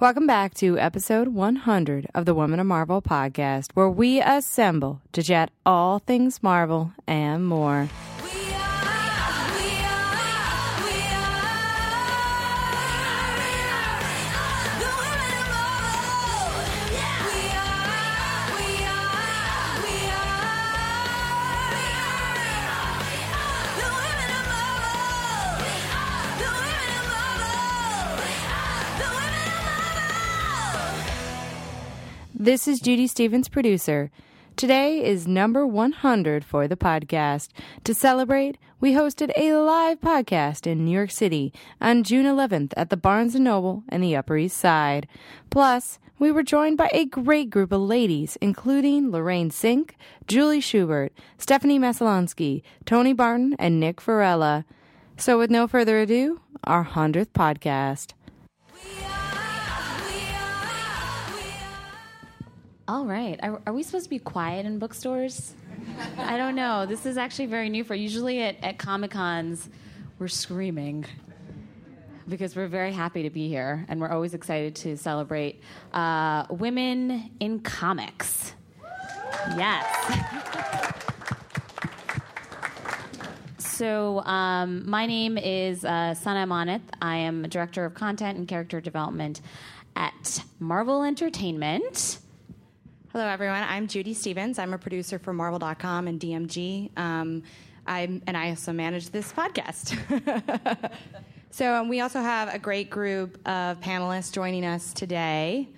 Welcome back to episode 100 of the Woman of Marvel podcast, where we assemble to chat all things Marvel and more. This is Judy Stephens, producer. Today is number 100 for the podcast. To celebrate, we hosted a live podcast in New York City on June 11th at the Barnes & Noble in the Upper East Side. Plus, we were joined by a great group of ladies, including Lorraine Cink, Julie Schubert, Stephanie Maslonsky, Toni Barton, and Nik Virella. So with no further ado, our 100th podcast. All right. Are, are, we supposed to be quiet in bookstores? I don't know. This is actually very new for usually at, at Comic Cons, we're screaming because we're very happy to be here and we're always excited to celebrate uh, women in comics. Yes. so, um, my name is uh, Sana Amanat. I am Director of Content and Character Development at Marvel Entertainment. Hello, everyone. I'm Judy Stephens. I'm a producer for Marvel.com and DMG. Um, I'm, and I also manage this podcast. so um, we also have a great group of panelists joining us today.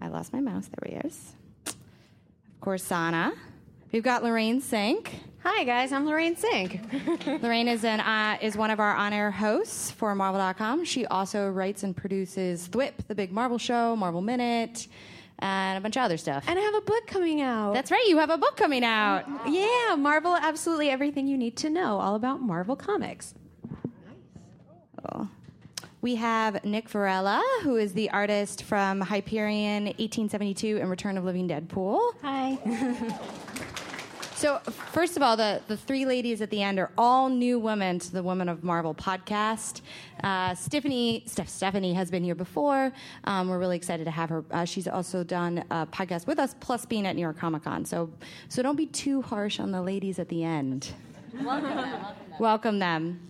I lost my mouse. There he is. Of course, Sana. We've got Lorraine Cink. Hi guys, I'm Lorraine Cink. Lorraine is an uh, is one of our on-air hosts for Marvel.com. She also writes and produces Thwip, the big Marvel show, Marvel Minute and a bunch of other stuff. And I have a book coming out. That's right, you have a book coming out. Yeah, Marvel Absolutely Everything You Need to Know, all about Marvel Comics. Nice. Cool. We have Nik Virella, who is the artist from Hyperion 1872 and Return of Living Deadpool. Hi. So, first of all, the, the three ladies at the end are all new women to the Women of Marvel podcast. Uh, Stephanie, Steph, Stephanie has been here before. Um, we're really excited to have her. Uh, she's also done a podcast with us, plus being at New York Comic Con. So, so don't be too harsh on the ladies at the end. Welcome them. Welcome them.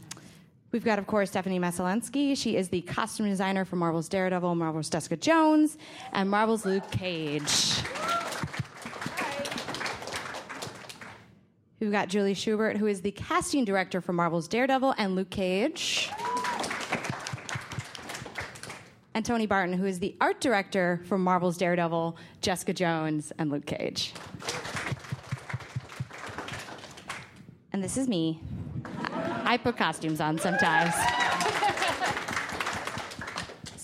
We've got, of course, Stephanie Maslonsky. She is the costume designer for Marvel's Daredevil, Marvel's Jessica Jones, and Marvel's Luke Cage. We've got Julie Schubert, who is the casting director for Marvel's Daredevil and Luke Cage. And Toni Barton, who is the art director for Marvel's Daredevil, Jessica Jones, and Luke Cage. And this is me. I put costumes on sometimes.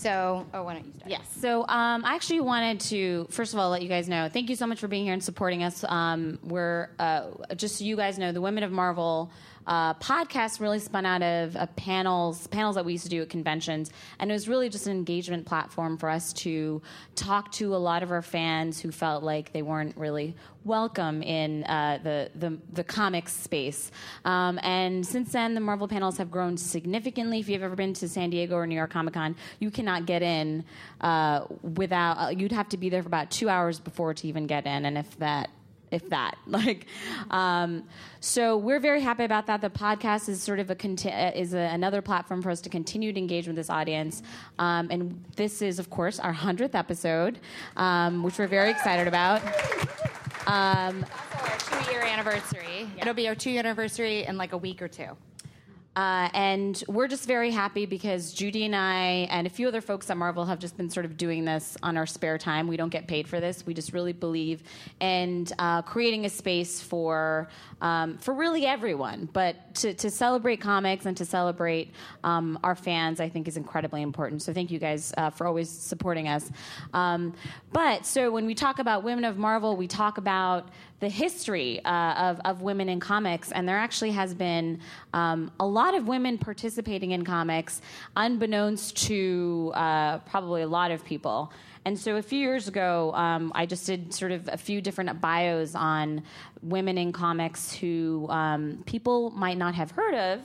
So, oh, why don't you start? Yes. So, um, I actually wanted to, first of all, let you guys know. Thank you so much for being here and supporting us. Um, we're uh, just so you guys know, the Women of Marvel uh, podcast really spun out of uh, panels panels that we used to do at conventions, and it was really just an engagement platform for us to talk to a lot of our fans who felt like they weren't really welcome in uh, the, the, the comics space. Um, and since then, the Marvel panels have grown significantly. If you've ever been to San Diego or New York Comic Con, you cannot get in uh, without. Uh, you'd have to be there for about two hours before to even get in, and if that if that. Like um, so we're very happy about that. The podcast is sort of a conti- is a, another platform for us to continue to engage with this audience. Um, and this is of course our 100th episode um, which we're very excited about. Um, our two year anniversary. Yeah. it'll be our two year anniversary in like a week or two uh, and we're just very happy because Judy and I and a few other folks at Marvel have just been sort of doing this on our spare time. We don't get paid for this. We just really believe in uh, creating a space for um, for really everyone. But to, to, celebrate comics and to celebrate um, our fans, I think is incredibly important. So thank you guys uh, for always supporting us. Um, but so when we talk about Women of Marvel, we talk about the history uh, of, of women in comics, and there actually has been um, a lot of women participating in comics, unbeknownst to uh, probably a lot of people. And so a few years ago, um, I just did sort of a few different bios on women in comics who um, people might not have heard of.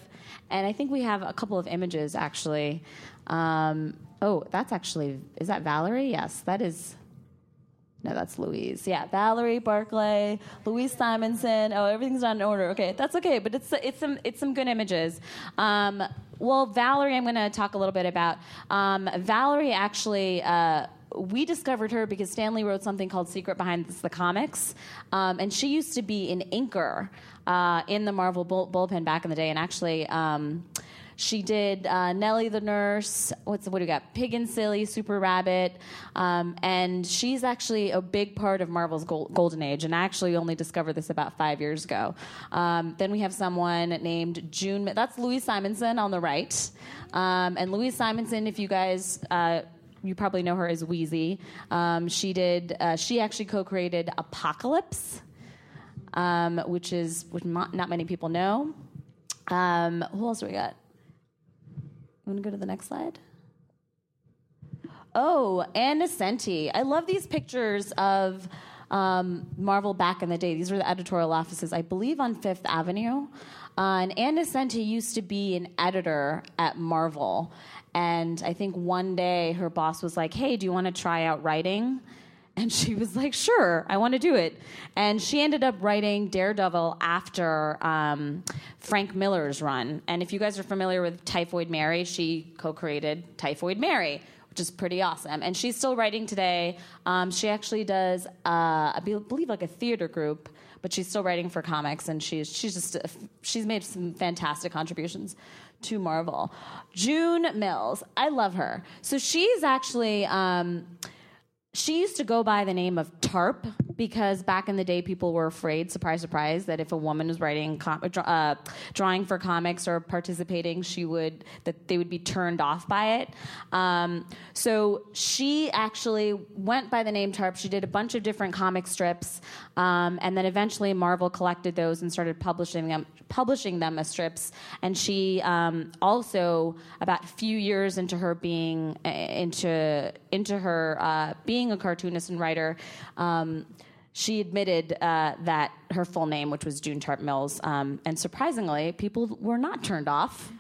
And I think we have a couple of images actually Um, oh, that's actually is that Valerie? Yes, that is. No, that's Louise. Yeah, Valerie Barclay, Louise Simonson. Oh, everything's not in order. Okay, that's okay, but it's it's some it's some good images. Um, well, Valerie, I'm going to talk a little bit about. Um, Valerie actually. Uh, we discovered her because Stan Lee wrote something called Secret Behind the Comics, um, and she used to be an inker uh, in the Marvel bull- bullpen back in the day, and actually. Um, she did uh, Nellie the Nurse. What's what do we got? Pig and Silly, Super Rabbit, um, and she's actually a big part of Marvel's gold, golden age. And I actually only discovered this about five years ago. Um, then we have someone named June. That's Louise Simonson on the right, um, and Louise Simonson. If you guys. Uh, you probably know her as Wheezy. Um, she did. Uh, she actually co-created Apocalypse, um, which is which not, not many people know. Um, who else do we got? You want to go to the next slide? Oh, Ann Nocenti. I love these pictures of um, Marvel back in the day. These were the editorial offices, I believe, on Fifth Avenue. Uh, and Ann Nocenti used to be an editor at Marvel. And I think one day her boss was like, hey, do you want to try out writing? And she was like, sure, I want to do it. And she ended up writing Daredevil after um, Frank Miller's run. And if you guys are familiar with Typhoid Mary, she co created Typhoid Mary, which is pretty awesome. And she's still writing today. Um, she actually does, uh, I believe, like a theater group. But she's still writing for comics, and she's she's just she's made some fantastic contributions to Marvel. June Mills, I love her. So she's actually um, she used to go by the name of Tarp because back in the day, people were afraid, surprise, surprise, that if a woman was writing, uh, drawing for comics or participating, she would that they would be turned off by it. Um, so she actually went by the name Tarp. She did a bunch of different comic strips, um, and then eventually Marvel collected those and started publishing them, publishing them as strips. And she um, also, about a few years into her being into into her uh, being a cartoonist and writer. Um, she admitted uh, that her full name, which was June Tarp Mills, um, and surprisingly, people were not turned off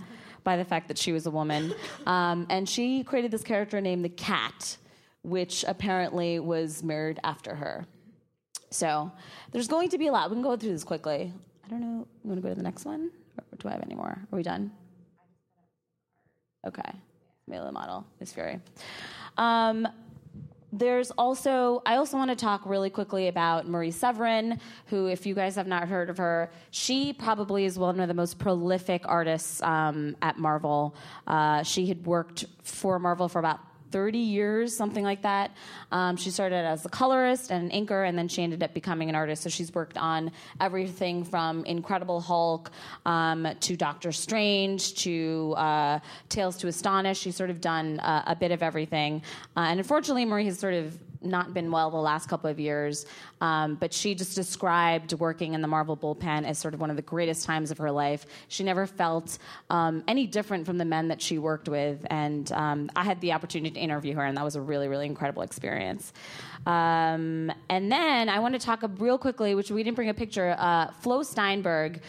by the fact that she was a woman. Um, and she created this character named the Cat, which apparently was married after her. So there's going to be a lot. We can go through this quickly. I don't know. You want to go to the next one? Or do I have any more? Are we done? Okay. Male model, Miss Fury. Um, there's also, I also want to talk really quickly about Marie Severin, who, if you guys have not heard of her, she probably is one of the most prolific artists um, at Marvel. Uh, she had worked for Marvel for about 30 years, something like that. Um, she started as a colorist and an inker, and then she ended up becoming an artist. So she's worked on everything from Incredible Hulk um, to Doctor Strange to uh, Tales to Astonish. She's sort of done uh, a bit of everything. Uh, and unfortunately, Marie has sort of not been well the last couple of years. Um, but she just described working in the Marvel bullpen as sort of one of the greatest times of her life. She never felt um, any different from the men that she worked with. And um, I had the opportunity to interview her, and that was a really, really incredible experience. Um, and then I want to talk real quickly, which we didn't bring a picture, uh, Flo Steinberg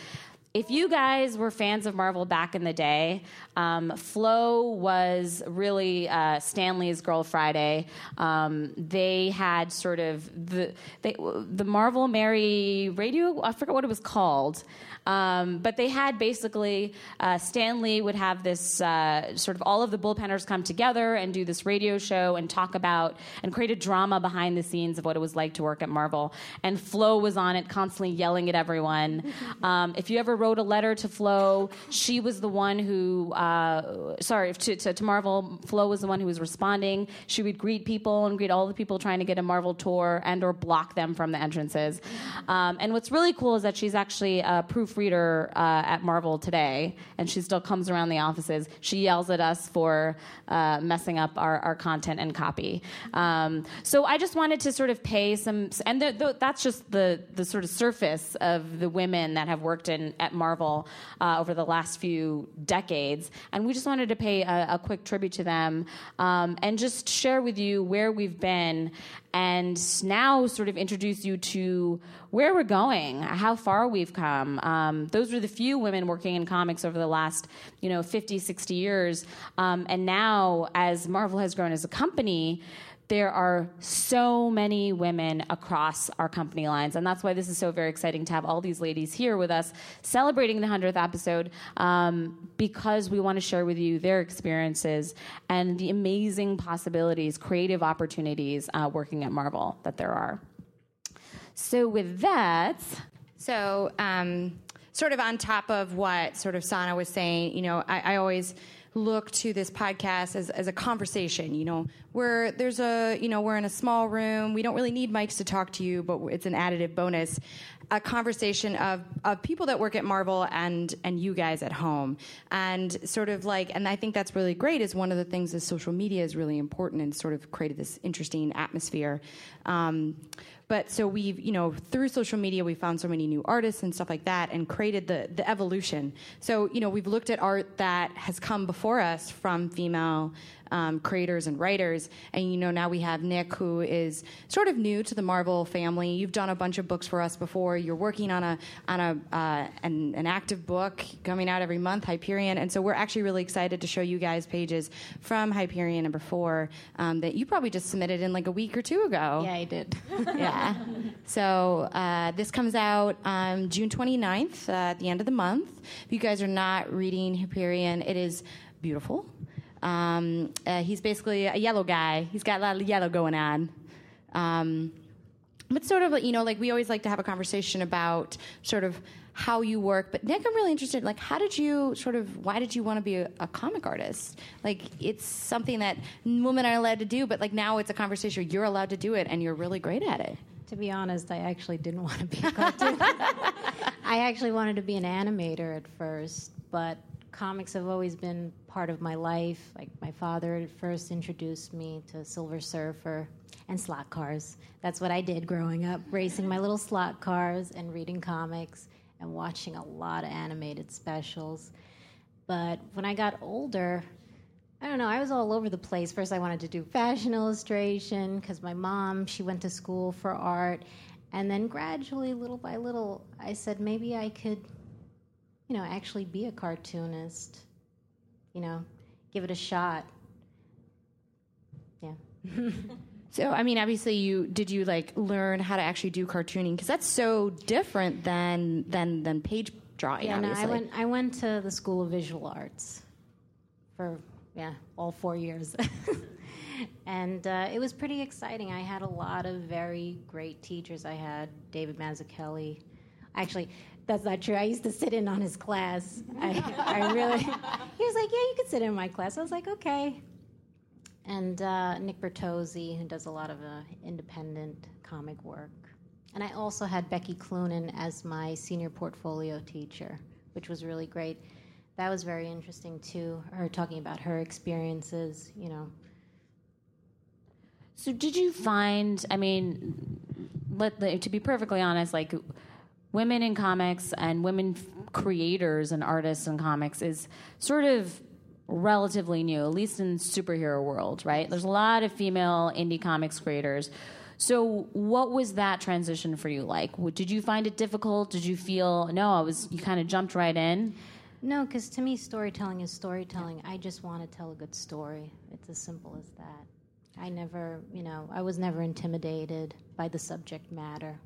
if you guys were fans of Marvel back in the day, um, Flo was really uh, Stan Lee's Girl Friday. Um, they had sort of the they, the Marvel Mary radio. I forgot what it was called. Um, but they had basically uh, Stan Lee would have this uh, sort of all of the bullpenners come together and do this radio show and talk about and create a drama behind the scenes of what it was like to work at Marvel. And Flo was on it, constantly yelling at everyone. Um, if you ever wrote a letter to Flo, she was the one who, uh, sorry, to, to, to Marvel, Flo was the one who was responding. She would greet people and greet all the people trying to get a Marvel tour and or block them from the entrances. Um, and what's really cool is that she's actually a proofreader uh, at Marvel today, and she still comes around the offices. She yells at us for uh, messing up our, our content and copy. Um, so I just wanted to sort of pay some, and that's just the the sort of surface of the women that have worked in at Marvel uh, over the last few decades, and we just wanted to pay a, a quick tribute to them um, and just share with you where we've been and now sort of introduce you to where we're going, how far we've come. Um, those were the few women working in comics over the last, you know, 50, 60 years. Um, and now, as Marvel has grown as a company, there are so many women across our company lines. And that's why this is so very exciting to have all these ladies here with us celebrating the 100th episode um, because we want to share with you their experiences and the amazing possibilities, creative opportunities uh, working at Marvel that there are. So, with that, So, um, sort of on top of what sort of Sana was saying, you know, I, I always look to this podcast as, as a conversation. You know, where there's a, you know, we're in a small room. We don't really need mics to talk to you, but it's an additive bonus. A conversation of, of people that work at Marvel and and you guys at home, and sort of like, and I think that's really great. Is one of the things that social media is really important and sort of created this interesting atmosphere. Um, but so we've, you know, through social media, we found so many new artists and stuff like that and created the, the evolution. So, you know, we've looked at art that has come before us from female um, creators and writers. And, you know, now we have Nik, who is sort of new to the Marvel family. You've done a bunch of books for us before. You're working on a, on a, uh, an, an active book coming out every month, Hyperion. And so we're actually really excited to show you guys pages from Hyperion number four um, that you probably just submitted in like a week or two ago. yeah, I did. Yeah. So uh, this comes out um, June 29th uh, at the end of the month. If you guys are not reading Hyperion, it is beautiful. Um, uh, he's basically a yellow guy. He's got a lot of yellow going on. Um, but sort of, you know, like we always like to have a conversation about sort of how you work. But Nik, I'm really interested. Like, how did you sort of? Why did you want to be a, a comic artist? Like, it's something that women are allowed to do, but like now it's a conversation. You're allowed to do it, and you're really great at it. To be honest, I actually didn't want to be a cartoon. I actually wanted to be an animator at first, but comics have always been part of my life. Like my father first introduced me to Silver Surfer and slot cars. That's what I did growing up, racing my little slot cars and reading comics and watching a lot of animated specials. But when I got older, I don't know. I was all over the place. First, I wanted to do fashion illustration because my mom, she went to school for art. And then gradually, little by little, I said maybe I could, you know, actually be a cartoonist, you know, give it a shot. Yeah. So, I mean, obviously, you did you like learn how to actually do cartooning because that's so different than than than page drawing. Yeah, no. I went, I went to the School of Visual Arts for, yeah, all four years. and uh, it was pretty exciting. I had a lot of very great teachers. I had David Mazzucchelli. Actually, that's not true. I used to sit in on his class. I, I really, he was like, yeah, you could sit in my class. I was like, okay. And uh, Nick Bertozzi, who does a lot of uh, independent comic work. And I also had Becky Cloonan as my senior portfolio teacher, which was really great. That was very interesting too. Her talking about her experiences, you know. So, did you find? I mean, let to be perfectly honest, like women in comics and women creators and artists in comics is sort of relatively new, at least in superhero world, right? There's a lot of female indie comics creators. So, what was that transition for you like? Did you find it difficult? Did you feel no? I was. You kind of jumped right in. No, because to me, storytelling is storytelling. I just want to tell a good story. It's as simple as that. I never, you know, I was never intimidated by the subject matter.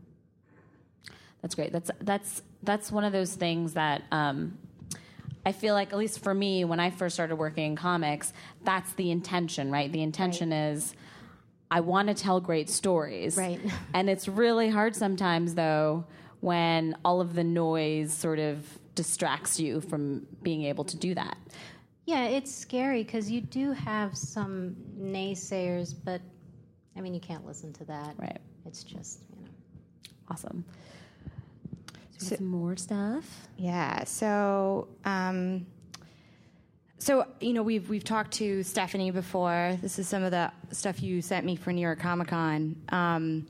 That's great. That's that's that's one of those things that um, I feel like, at least for me, when I first started working in comics, that's the intention, right? The intention is I want to tell great stories, Right. And it's really hard sometimes, though, when all of the noise sort of distracts you from being able to do that. Yeah, it's scary because you do have some naysayers, but I mean, you can't listen to that. Right. It's just, you know. Awesome. So, some more stuff. Yeah. So, um, so you know, we've we've talked to Stephanie before. This is some of the stuff you sent me for New York Comic Con. Um,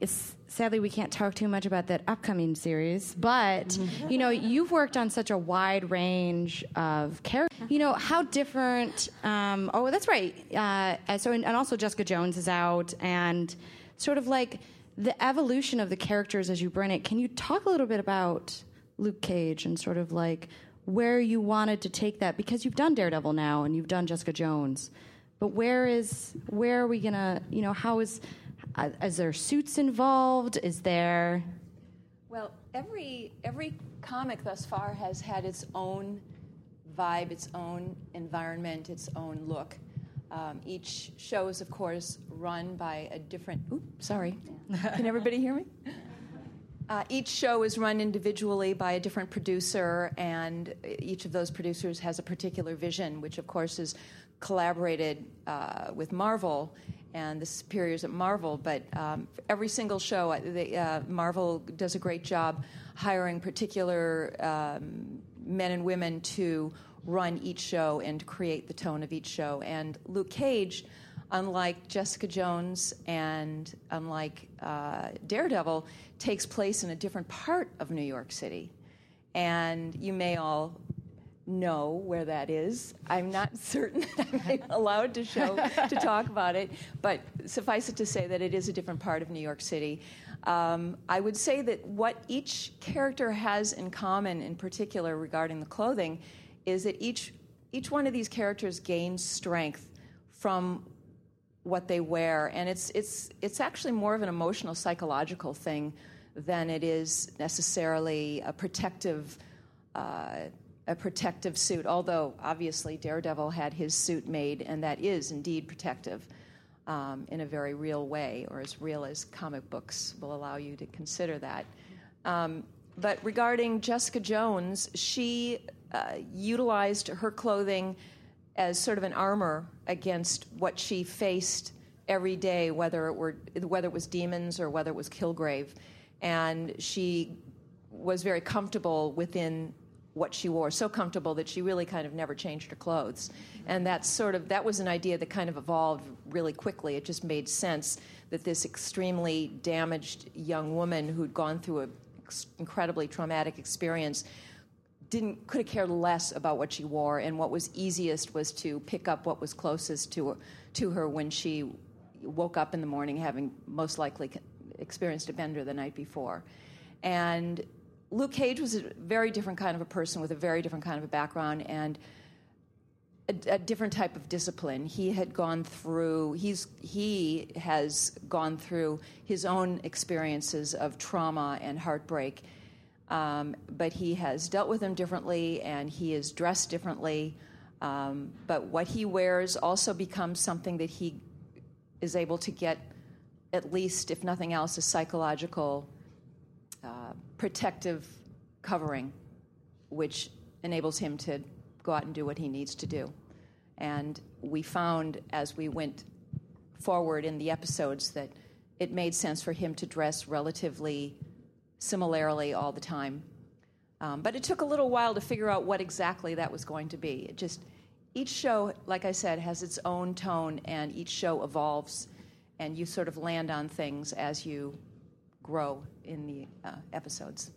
it's, sadly we can't talk too much about that upcoming series, but you know you've worked on such a wide range of characters. You know how different. Um, oh, that's right. Uh, so and, and also Jessica Jones is out, and sort of like the evolution of the characters as you bring it. Can you talk a little bit about Luke Cage and sort of like where you wanted to take that because you've done Daredevil now and you've done Jessica Jones, but where is where are we gonna? You know how is is there suits involved? Is there? Well, every every comic thus far has had its own vibe, its own environment, its own look. Um, each show is, of course, run by a different. Oops, sorry. Can everybody hear me? Uh, each show is run individually by a different producer, and each of those producers has a particular vision, which, of course, is collaborated uh, with Marvel and the superiors at Marvel. But um, every single show, uh, they, uh, Marvel does a great job hiring particular um, men and women to run each show and create the tone of each show. And Luke Cage, unlike Jessica Jones and unlike uh, Daredevil, takes place in a different part of New York City. And you may all know where that is. I'm not certain that I'm allowed to show to talk about it, but suffice it to say that it is a different part of New York City. Um, I would say that what each character has in common, in particular regarding the clothing, is that each each one of these characters gains strength from what they wear, and it's it's it's actually more of an emotional, psychological thing than it is necessarily a protective. Uh, a protective suit, although obviously Daredevil had his suit made, and that is indeed protective um, in a very real way, or as real as comic books will allow you to consider that. Um, but regarding Jessica Jones, she uh, utilized her clothing as sort of an armor against what she faced every day, whether it were whether it was demons or whether it was Kilgrave, and she was very comfortable within what she wore, so comfortable that she really kind of never changed her clothes. And that's sort of that was an idea that kind of evolved really quickly. It just made sense that this extremely damaged young woman who'd gone through an incredibly traumatic experience didn't could have cared less about what she wore, and what was easiest was to pick up what was closest to her, to her when she woke up in the morning, having most likely experienced a bender the night before. And Luke Cage was a very different kind of a person with a very different kind of a background and a, a, different type of discipline. He had gone through. He's he has gone through his own experiences of trauma and heartbreak, um, but he has dealt with them differently, and he is dressed differently. Um, but what he wears also becomes something that he is able to get, at least if nothing else, a psychological uh, protective covering, which enables him to go out and do what he needs to do. And we found as we went forward in the episodes that it made sense for him to dress relatively similarly all the time. Um, but it took a little while to figure out what exactly that was going to be. It just each show, like I said, has its own tone, and each show evolves, and you sort of land on things as you grow in the uh, episodes.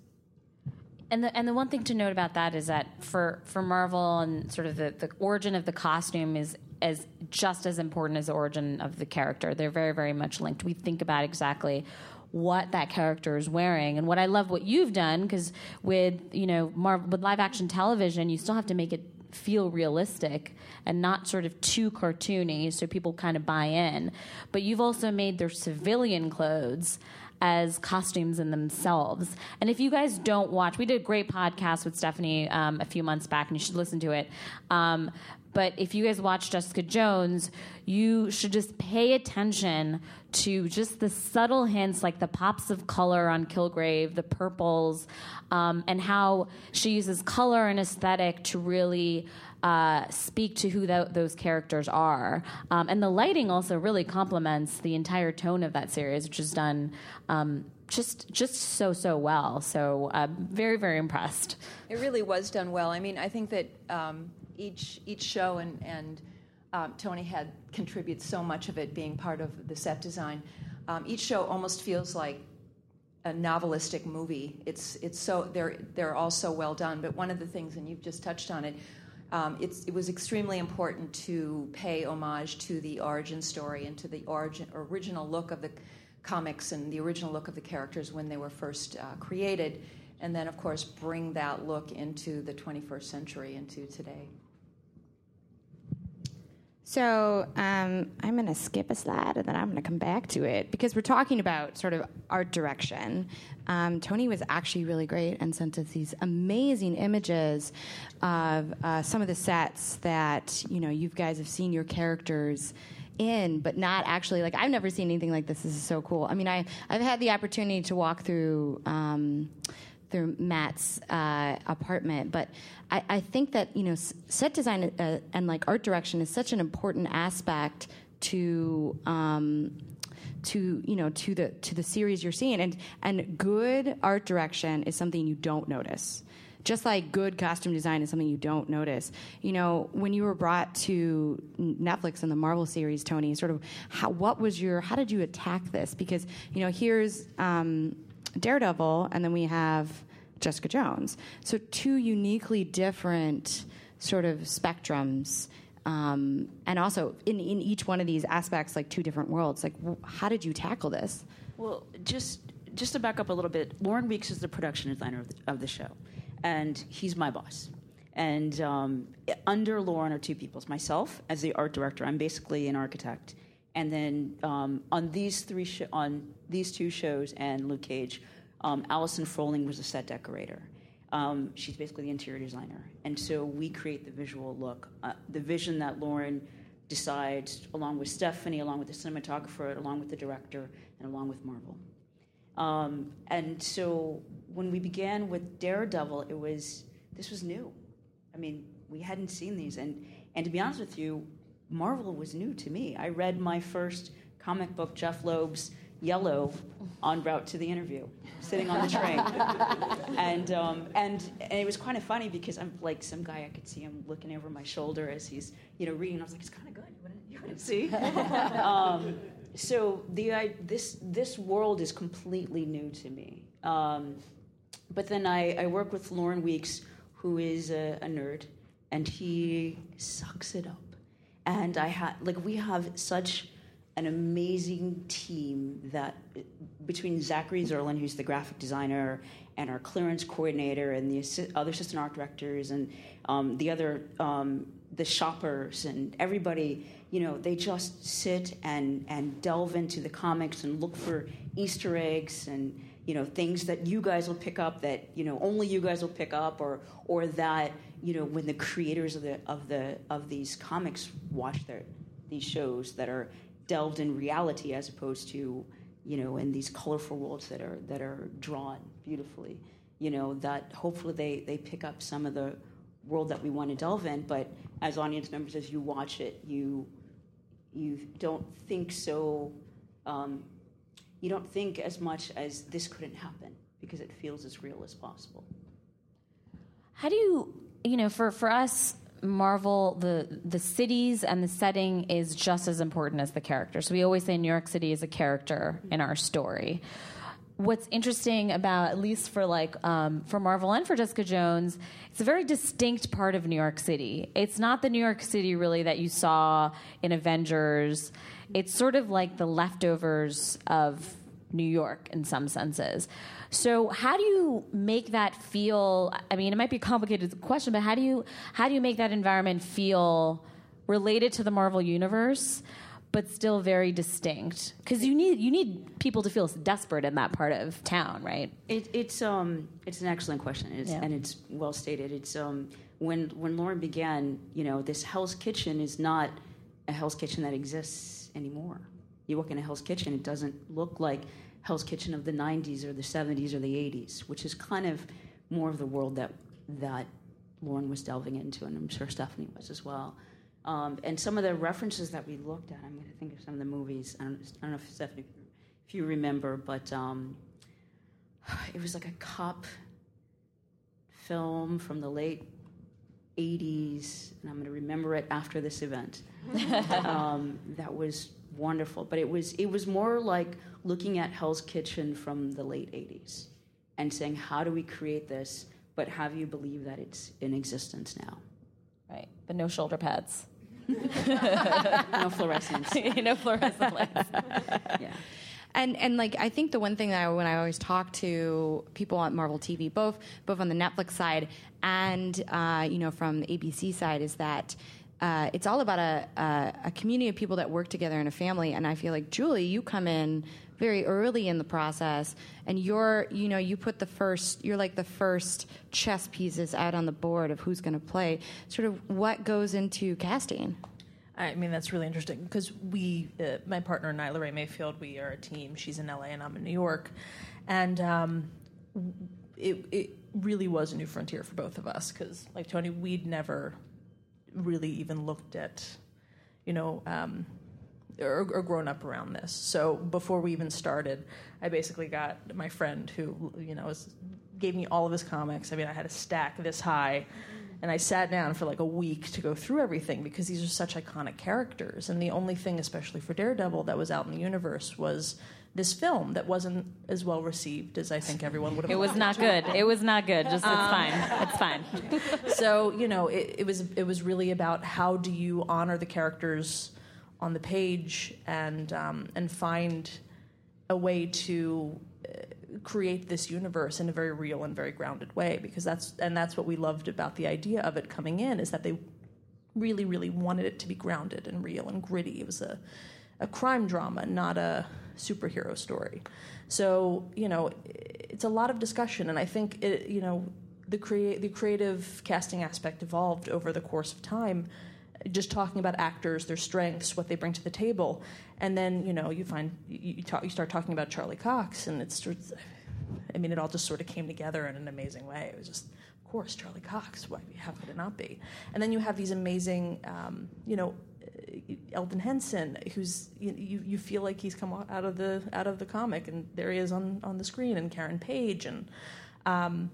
And the and the one thing to note about that is that for for Marvel and sort of the, the origin of the costume is as just as important as the origin of the character. They're very very much linked. We think about exactly what that character is wearing and what I love what you've done because with you know Marvel, with live action television you still have to make it feel realistic and not sort of too cartoony so people kind of buy in. But you've also made their civilian clothes as costumes in themselves. And if you guys don't watch, we did a great podcast with Stephanie um, a few months back, and you should listen to it. Um, but if you guys watch Jessica Jones, you should just pay attention to just the subtle hints, like the pops of color on Kilgrave, the purples, um, and how she uses color and aesthetic to really uh, speak to who th- those characters are. Um, and the lighting also really complements the entire tone of that series, which is done um, just just so so well. So uh, very very impressed. It really was done well. I mean, I think that um, each each show and and um, Toni had contributed so much of it being part of the set design. Um, each show almost feels like a novelistic movie. It's it's so they're they're all so well done. But one of the things, and you've just touched on it, um, it's, it was extremely important to pay homage to the origin story and to the origin original look of the comics and the original look of the characters when they were first uh, created, and then of course bring that look into the 21st century into today. So um, I'm going to skip a slide and then I'm going to come back to it because we're talking about sort of art direction. Um, Toni was actually really great and sent us these amazing images of uh, some of the sets that you know you guys have seen your characters in, but not actually like I've never seen anything like this. This is so cool. I mean, I I've had the opportunity to walk through. Um, through Matt's uh, apartment. But I, I, think that you know set design uh, and like art direction is such an important aspect to. Um, to you know to the to the series you're seeing and and good art direction is something you don't notice just like good costume design is something you don't notice. You know, when you were brought to Netflix and the Marvel series, Toni, sort of, how, what was your, how did you attack this? Because you know, here's um, Daredevil, and then we have Jessica Jones. So two uniquely different sort of spectrums. Um, and also in, in each one of these aspects, like two different worlds. Like, how did you tackle this? Well, just just to back up a little bit, Loren Weeks is the production designer of the, of the show, and he's my boss. And um, under Loren are two people: myself as the art director. I'm basically an architect, and then um, on these three sh- on these two shows and Luke Cage, um, Allison Froling was a set decorator. Um, she's basically the interior designer, and so we create the visual look, uh, the vision that Loren decides, along with Stephanie, along with the cinematographer, along with the director, and along with Marvel. Um, and so when we began with Daredevil, it was this was new. I mean, we hadn't seen these, and and to be honest with you, Marvel was new to me. I read my first comic book, Jeph Loeb's Yellow, on route to the interview, sitting on the train, and um, and and it was kind of funny because I'm like some guy I could see him looking over my shoulder as he's you know reading. I was like, it's kind of good. You want to see? um, so the I, this this world is completely new to me. Um, but then I, I work with Loren Weeks, who is a, a nerd, and he sucks it up. And I had like we have such an amazing team that between Zachary Zerlin, who's the graphic designer, and our clearance coordinator, and the assi- other assistant art directors, and um, the other um, the shoppers, and everybody, you know, they just sit and and delve into the comics and look for Easter eggs and you know things that you guys will pick up that you know only you guys will pick up or or that you know when the creators of the of the of these comics watch their these shows that are delved in reality as opposed to you know in these colorful worlds that are that are drawn beautifully you know that hopefully they they pick up some of the world that we want to delve in but as audience members as you watch it you you don't think so um, you don't think as much as this couldn't happen because it feels as real as possible. How do you, you know, for, for us, Marvel, the the cities and the setting is just as important as the characters. We always say New York City is a character in our story. What's interesting about, at least for like um, for Marvel and for Jessica Jones, it's a very distinct part of New York City. It's not the New York City really that you saw in Avengers it's sort of like the leftovers of New York in some senses. So how do you make that feel I mean it might be a complicated question but how do you how do you make that environment feel related to the Marvel universe but still very distinct because you need you need people to feel desperate in that part of town, right? It, it's um it's an excellent question, it's, yeah. and it's well stated. It's um when when Loren began, you know, this Hell's Kitchen is not a Hell's Kitchen that exists anymore. You walk in a Hell's Kitchen, it doesn't look like Hell's Kitchen of the 90s or the 70s or the 80s, which is kind of more of the world that that Loren was delving into, and I'm sure Stephanie was as well. Um, and some of the references that we looked at, I'm going to think of some of the movies. I don't, I don't know if Stephanie, if you remember, but um, it was like a cop film from the late 80s, and I'm going to remember it after this event. um, that was wonderful. But it was it was more like looking at Hell's Kitchen from the late '80s and saying, how do we create this, but have you believe that it's in existence now? Right, but no shoulder pads. no fluorescence. no fluorescent lights. Yeah. And and like I think the one thing that I, when I always talk to people on Marvel TV, both both on the Netflix side and uh, you know from the ABC side, is that. Uh, it's all about a, a, a community of people that work together in a family, and I feel like Julie, you come in very early in the process, and you're, you know, you put the first, you're like the first chess pieces out on the board of who's going to play. Sort of what goes into casting. I mean, that's really interesting because we, uh, my partner Nyla Ray Mayfield, we are a team. She's in LA and I'm in New York, and um, it it really was a new frontier for both of us because, like Toni, we'd never really even looked at, you know. Um, or, or grown up around this. So before we even started, I basically got my friend who, you know, was, gave me all of his comics. I mean, I had a stack this high, and I sat down for like a week to go through everything because these are such iconic characters. And the only thing, especially for Daredevil, that was out in the universe was this film that wasn't as well received as I think everyone would have. It was not good. It was not good. Just it's fine. It's fine. so you know, it, it was it was really about how do you honor the characters on the page and um, and find a way to uh, create this universe in a very real and very grounded way because that's and that's what we loved about the idea of it coming in is that they really really wanted it to be grounded and real and gritty it was a a crime drama not a superhero story so you know it's a lot of discussion and i think it, you know the create the creative casting aspect evolved over the course of time just talking about actors, their strengths, what they bring to the table, and then you know you find you, talk, you start talking about Charlie Cox, and it's I mean it all just sort of came together in an amazing way. It was just of course Charlie Cox. Why how could it not be? And then you have these amazing um, you know. Elden Henson, who's you, you, you feel like he's come out of the out of the comic, and there he is on, on the screen, and Karen Page, and um,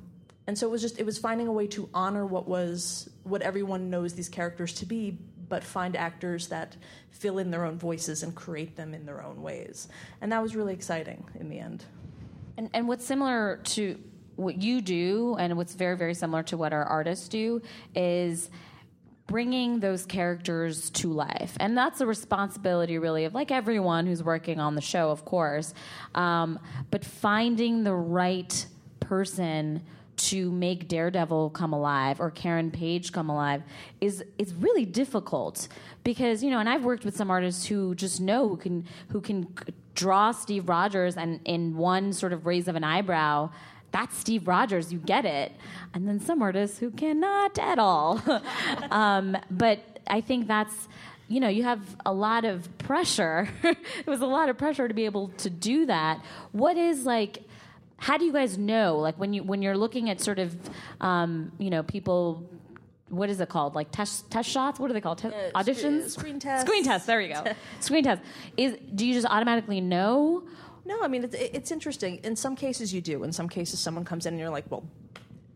and so it was just it was finding a way to honor what was what everyone knows these characters to be but find actors that fill in their own voices and create them in their own ways. And that was really exciting in the end. And, and what's similar to what you do and what's very very similar to what our artists do is bringing those characters to life. And that's a responsibility really of like everyone who's working on the show of course um, but finding the right person to make Daredevil come alive or Karen Page come alive is is really difficult because you know and I've worked with some artists who just know who can who can draw Steve Rogers and in one sort of raise of an eyebrow that's Steve Rogers you get it. And then some artists who cannot at all. Um, but I think that's you know, you have a lot of pressure. it was a lot of pressure to be able to do that. What is like how do you guys know like when you when you're looking at sort of um, you know people what is it called? Like test test shots? What are they called? Te- uh, auditions? screen tests. Screen tests there you go. Screen tests. Is do you just automatically know no i mean it's, it's interesting in some cases you do in some cases someone comes in and you're like well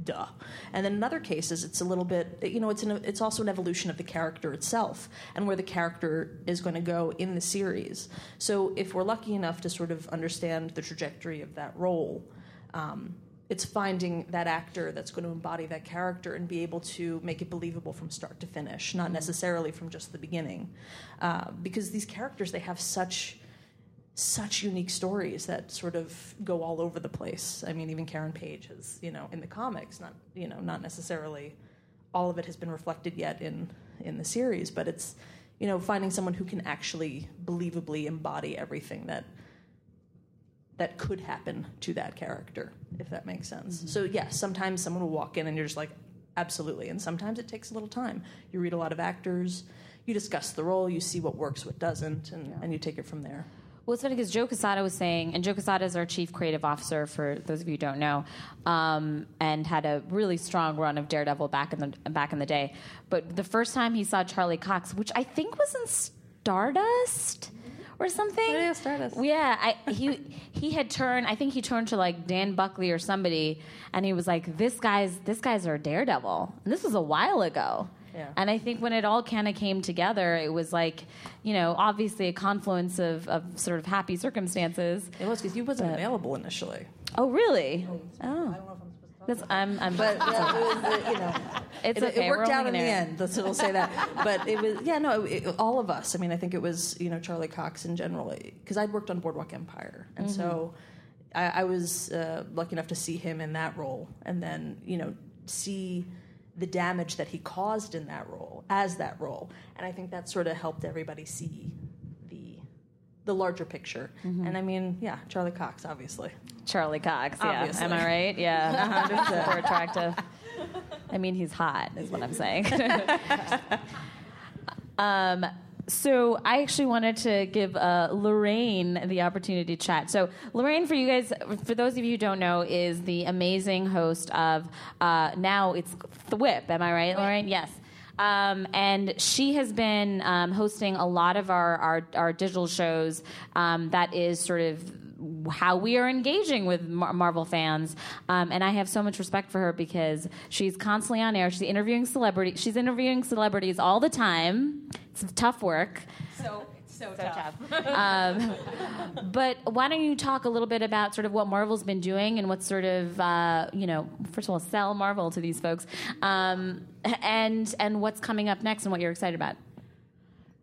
duh. And then in other cases, it's a little bit, you know, it's, an, it's also an evolution of the character itself and where the character is going to go in the series. So if we're lucky enough to sort of understand the trajectory of that role, um, it's finding that actor that's going to embody that character and be able to make it believable from start to finish, not necessarily from just the beginning. Uh, because these characters, they have such such unique stories that sort of go all over the place. I mean, even Karen Page has, you know, in the comics, not you know, not necessarily all of it has been reflected yet in in the series, but it's you know, finding someone who can actually believably embody everything that that could happen to that character, if that makes sense. Mm-hmm. So yes, sometimes someone will walk in and you're just like, absolutely, and sometimes it takes a little time. You read a lot of actors, you discuss the role, you see what works, what doesn't, and, yeah. and you take it from there. Well, it's funny because Joe Quesada was saying, and Joe Quesada is our chief creative officer for those of you who don't know, um, and had a really strong run of Daredevil back in the back in the day. But the first time he saw Charlie Cox, which I think was in Stardust or something. Yeah, Stardust. Yeah, I, he he had turned. I think he turned to like Dan Buckley or somebody, and he was like, "This guy's this guy's our Daredevil." And this was a while ago. Yeah. And I think when it all kind of came together, it was like, you know, obviously a confluence of, of sort of happy circumstances. It was because he wasn't available initially. Oh, really? Oh. I don't I'm, I'm, But yeah, it was, you know, it's it, okay. it worked We're out only in the end. Let's we'll say that. But it was yeah, no, it, all of us. I mean, I think it was you know Charlie Cox in general because I'd worked on Boardwalk Empire, and so I, I was uh, lucky enough to see him in that role, and then you know see the damage that he caused in that role as that role, and I think that sort of helped everybody see the the larger picture. And I mean, yeah, Charlie Cox, obviously. Charlie Cox, yeah. Obviously. Am I right? Yeah. Super attractive. I mean, he's hot, is what I'm saying. um, so I actually wanted to give uh, Lorraine the opportunity to chat. So Lorraine, for you guys, for those of you who don't know, is the amazing host of uh, now it's The Whip. Am I right, Lorraine? Yes. Um, and she has been um, hosting a lot of our, our, our digital shows um, that is sort of how we are engaging with Mar- Marvel fans. Um, and I have so much respect for her because she's constantly on air. She's interviewing celebrities. She's interviewing celebrities all the time. It's tough work. So, so, So tough. tough. um, but why don't you talk a little bit about sort of what Marvel's been doing and what sort of uh, you know, first of all, sell Marvel to these folks, um, and and what's coming up next and what you're excited about.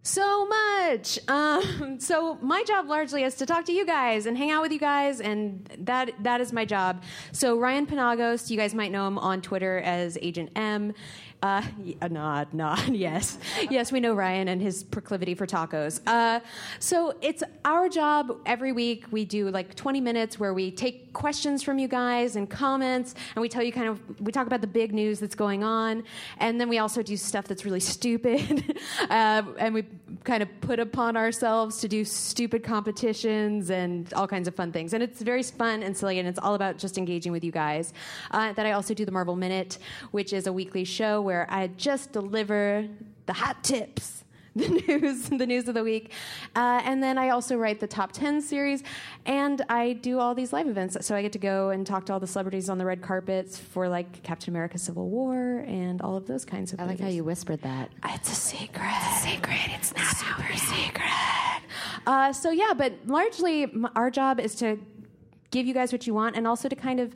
So much. Um, so my job largely is to talk to you guys and hang out with you guys, and that that is my job. So Ryan Penagos, you guys might know him on Twitter as Agent M. Uh, y- uh, nod, nod. Yes, yes, we know Ryan and his proclivity for tacos. Uh, so it's our job every week. We do like 20 minutes where we take questions from you guys and comments, and we tell you kind of we talk about the big news that's going on, and then we also do stuff that's really stupid, uh, and we kind of put upon ourselves to do stupid competitions and all kinds of fun things. And it's very fun and silly, and it's all about just engaging with you guys. Uh, that I also do the Marvel Minute, which is a weekly show where I just deliver the hot tips the news, the news of the week. Uh, and then I also write the top 10 series, and I do all these live events. So I get to go and talk to all the celebrities on the red carpets for like Captain America Civil War and all of those kinds of things. I like how you whispered that. It's a secret. It's a secret. It's not super secret. Uh, so yeah, but largely m- our job is to give you guys what you want and also to kind of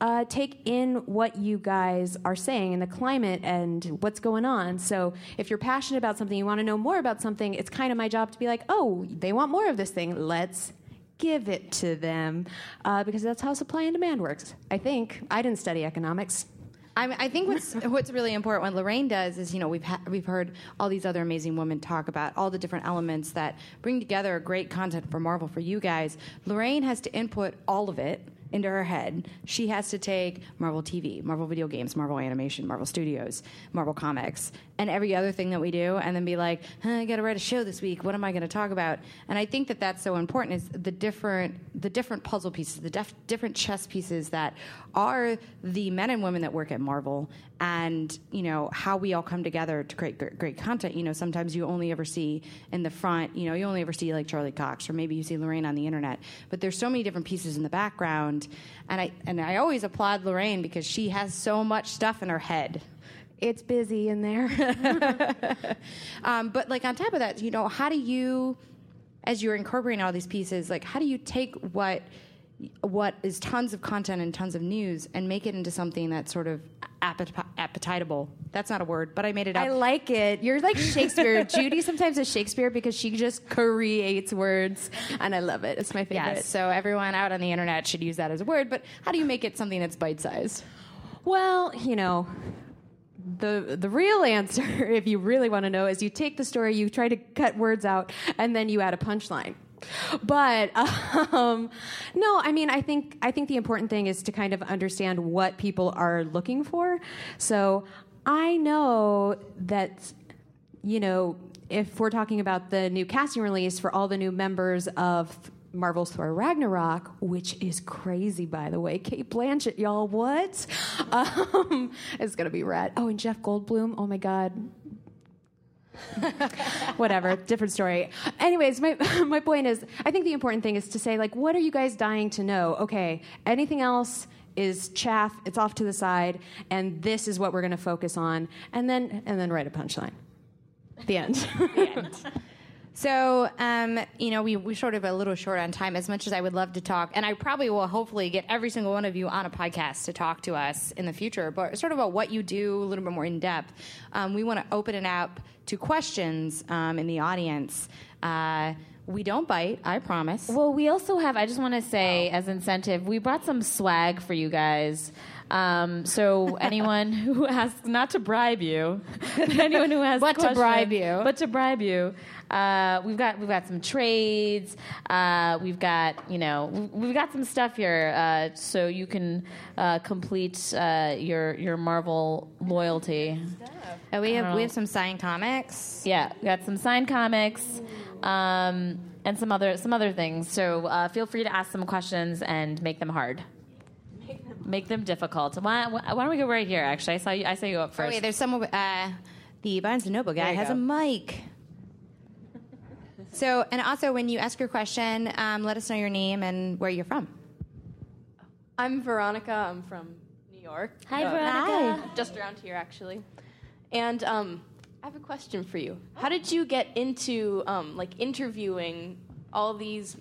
uh, take in what you guys are saying and the climate and what's going on. So if you're passionate about something, you want to know more about something, it's kind of my job to be like, oh, they want more of this thing. Let's give it to them uh, because that's how supply and demand works. I think I didn't study economics. I, think what's what's really important what Lorraine does is you know we've ha- we've heard all these other amazing women talk about all the different elements that bring together great content for Marvel for you guys. Lorraine has to input all of it into her head. She has to take Marvel TV, Marvel video games, Marvel animation, Marvel Studios, Marvel comics, and every other thing that we do, and then be like, huh, I got to write a show this week. What am I going to talk about? And I think that that's so important is the different the different puzzle pieces, the def- different chess pieces that are the men and women that work at Marvel, and you know how we all come together to create great, great content. You know, sometimes you only ever see in the front. You know, you only ever see like Charlie Cox, or maybe you see Lorraine on the internet. But there's so many different pieces in the background, and I and I always applaud Lorraine because she has so much stuff in her head. It's busy in there. um, but like on top of that, you know, how do you, as you're incorporating all these pieces, like how do you take what what is tons of content and tons of news and make it into something that's sort of appet- appetitable? That's not a word, but I made it up. I like it. You're like Shakespeare. Judy sometimes is Shakespeare because she just creates words, and I love it. It's my favorite. Yes, so everyone out on the internet should use that as a word. But how do you make it something that's bite sized? Well, you know, the the real answer, if you really want to know, is you take the story, you try to cut words out, and then you add a punchline. But um, no, I mean, I think I think the important thing is to kind of understand what people are looking for. So I know that you know if we're talking about the new casting release for all the new members of Marvel's Thor Ragnarok, which is crazy, by the way. Cate Blanchett, y'all, what? Um, it's gonna be rad. Oh, and Jeff Goldblum. Oh my God. Whatever, different story. Anyways, my my point is, I think the important thing is to say, like, what are you guys dying to know? Okay, anything else is chaff. It's off to the side, and this is what we're going to focus on, and then and then write a punchline. The end. So, um, you know, we, we sort of a little short on time as much as I would love to talk. And I probably will hopefully get every single one of you on a podcast to talk to us in the future, but sort of about what you do a little bit more in depth. Um, we want to open it up to questions um, in the audience. Uh, we don't bite, I promise. Well, we also have, I just want to say as incentive, we brought some swag for you guys. Um, so anyone who asks, not to bribe you, but anyone who has But to bribe you. but to bribe you, uh, we've got we've got some trades. Uh, we've got you know we- we've got some stuff here, uh, so you can uh, complete uh, your your Marvel loyalty. Uh, we have we have some signed comics. Yeah, we got some signed comics, um, and some other some other things. So uh, feel free to ask some questions and make them hard. Make them difficult. Why, why don't we go right here? Actually, I saw you. I saw you up Oh, first. wait, there's someone. Uh, the Barnes and Noble guy has go. a mic. So, and also when you ask your question, um, let us know your name and where you're from. I'm Veronica. I'm from New York. Hi, Uh, Veronica. Just around here, actually. And um, I have a question for you. How did you get into um, like interviewing all these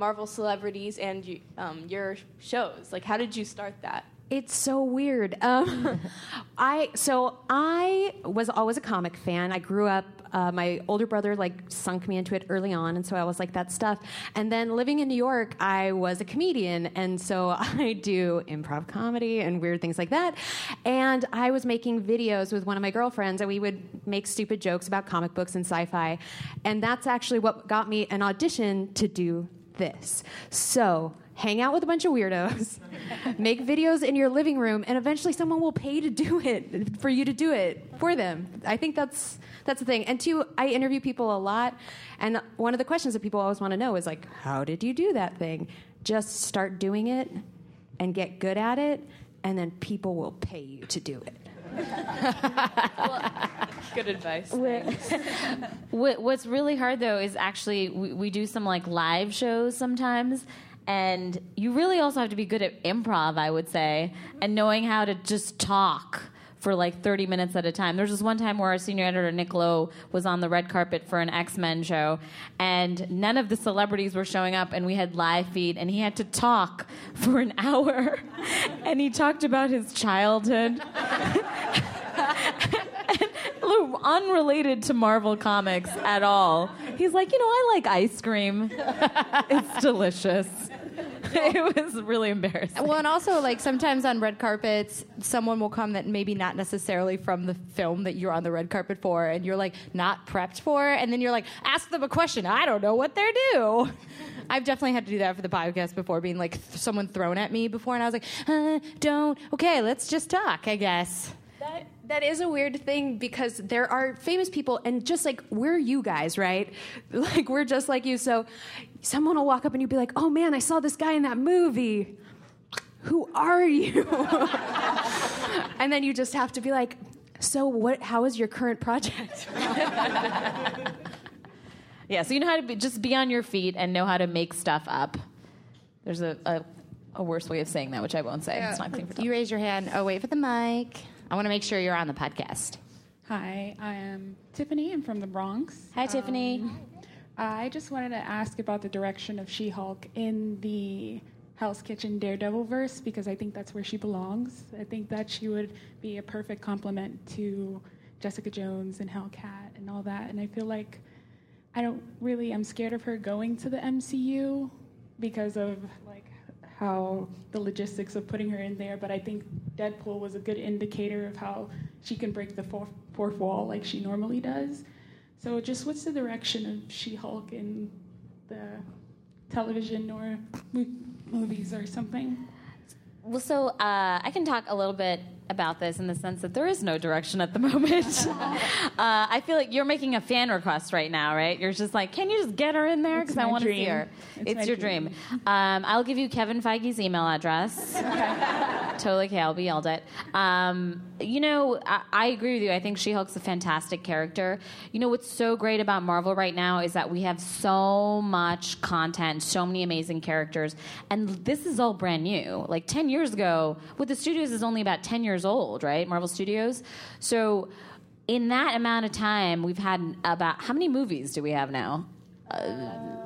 Marvel celebrities and um, your shows? Like, how did you start that? It's so weird. Um, I so I was always a comic fan. I grew up. Uh, my older brother like sunk me into it early on, and so I was like that stuff. And then living in New York, I was a comedian, and so I do improv comedy and weird things like that. And I was making videos with one of my girlfriends, and we would make stupid jokes about comic books and sci-fi. And that's actually what got me an audition to do this. So hang out with a bunch of weirdos, make videos in your living room, and eventually someone will pay to do it for you to do it for them. I think that's that's the thing. And two, I interview people a lot, and one of the questions that people always want to know is like, how did you do that thing? Just start doing it and get good at it, and then people will pay you to do it. Good advice. What's really hard though is actually we, we do some like live shows sometimes, and you really also have to be good at improv, I would say, and knowing how to just talk for like 30 minutes at a time. There was this one time where our senior editor Nick Lowe was on the red carpet for an X Men show, and none of the celebrities were showing up, and we had live feed, and he had to talk for an hour, and he talked about his childhood. unrelated to Marvel Comics at all. He's like, you know, I like ice cream. it's delicious. it was really embarrassing. Well, and also like sometimes on red carpets, someone will come that maybe not necessarily from the film that you're on the red carpet for, and you're like not prepped for, and then you're like, ask them a question. I don't know what they're due. I've definitely had to do that for the podcast before, being like th- someone thrown at me before, and I was like, uh, don't. Okay, let's just talk. I guess. That, that is a weird thing because there are famous people, and just like we're you guys, right? Like we're just like you. So someone will walk up and you'll be like, "Oh man, I saw this guy in that movie. Who are you?" and then you just have to be like, "So what? How is your current project?" Yeah, so you know how to be, just be on your feet and know how to make stuff up. There's a, a, a worse way of saying that, which I won't say. It's not clean for You raise your hand. Oh, wait for the mic. I want to make sure you're on the podcast. Hi, I am Tiffany. I'm from the Bronx. Hi, Tiffany. Um, I just wanted to ask about the direction of She Hulk in the Hell's Kitchen Daredevil verse because I think that's where she belongs. I think that she would be a perfect complement to Jessica Jones and Hellcat and all that. And I feel like I don't really, I'm scared of her going to the MCU because of like how the logistics of putting her in there. But I think Deadpool was a good indicator of how she can break the fourth, fourth wall like she normally does. So, just what's the direction of She Hulk in the television or mo- movies or something? Well, so uh, I can talk a little bit about this in the sense that there is no direction at the moment. uh, I feel like you're making a fan request right now, right? You're just like, can you just get her in there? Because I want to see her. It's It's, your dream. dream. Um, I'll give you Kevin Feige's email address. totally okay. I'll be yelled at. Um, you know, I, I agree with you. I think She Hulk's a fantastic character. You know, what's so great about Marvel right now is that we have so much content, so many amazing characters, and this is all brand new. Like 10 years ago, with the studios is only about 10 years old, right? Marvel Studios. So, in that amount of time, we've had about how many movies do we have now? Uh,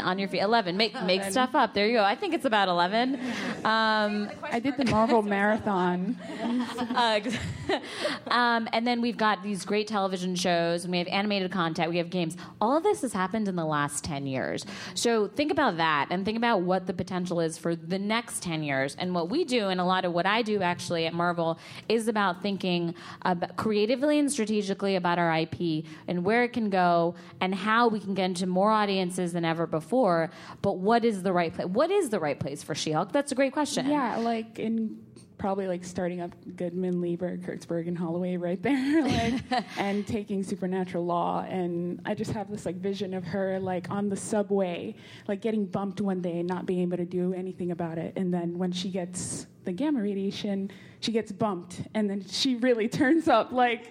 on your feet, eleven. Make make stuff up. There you go. I think it's about eleven. Um, I did the Marvel marathon. uh, um, and then we've got these great television shows, and we have animated content, we have games. All of this has happened in the last 10 years. So think about that and think about what the potential is for the next 10 years. And what we do, and a lot of what I do actually at Marvel, is about thinking about creatively and strategically about our IP and where it can go and how we can get into more audiences than ever before. But what is the right place? What is the right place for She Hulk? That's a great question. Yeah, like in probably like starting up Goodman, Lieber, Kurtzberg, and Holloway right there, like, and taking supernatural law. And I just have this like vision of her like on the subway, like getting bumped one day and not being able to do anything about it. And then when she gets the gamma radiation, she gets bumped, and then she really turns up. Like,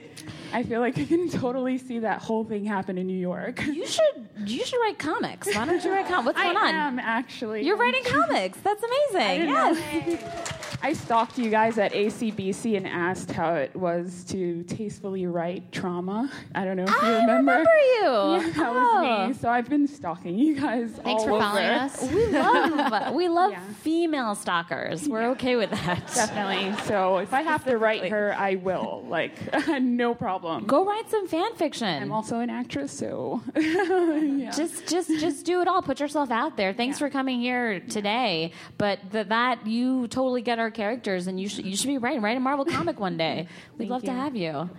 I feel like I can totally see that whole thing happen in New York. You should you should write comics. Why don't you write comics? What's going I on? I am actually. You're writing comics. That's amazing. Yes. I stalked you guys at ACBC and asked how it was to tastefully write trauma. I don't know if you remember. I remember. remember you. Yeah, that Oh. was me. Oh. So I've been stalking you guys. Thanks all for over. following us. We love we love Yeah. female stalkers. We're okay with that. Definitely. So if I have to write her, I will. Like, no problem. Go write some fan fiction. I'm also an actress, so yeah. just just just do it all. Put yourself out there. Thanks for coming here today. But th- that you totally get our characters, and you should you should be writing write a Marvel comic one day. We'd Thank love to have you.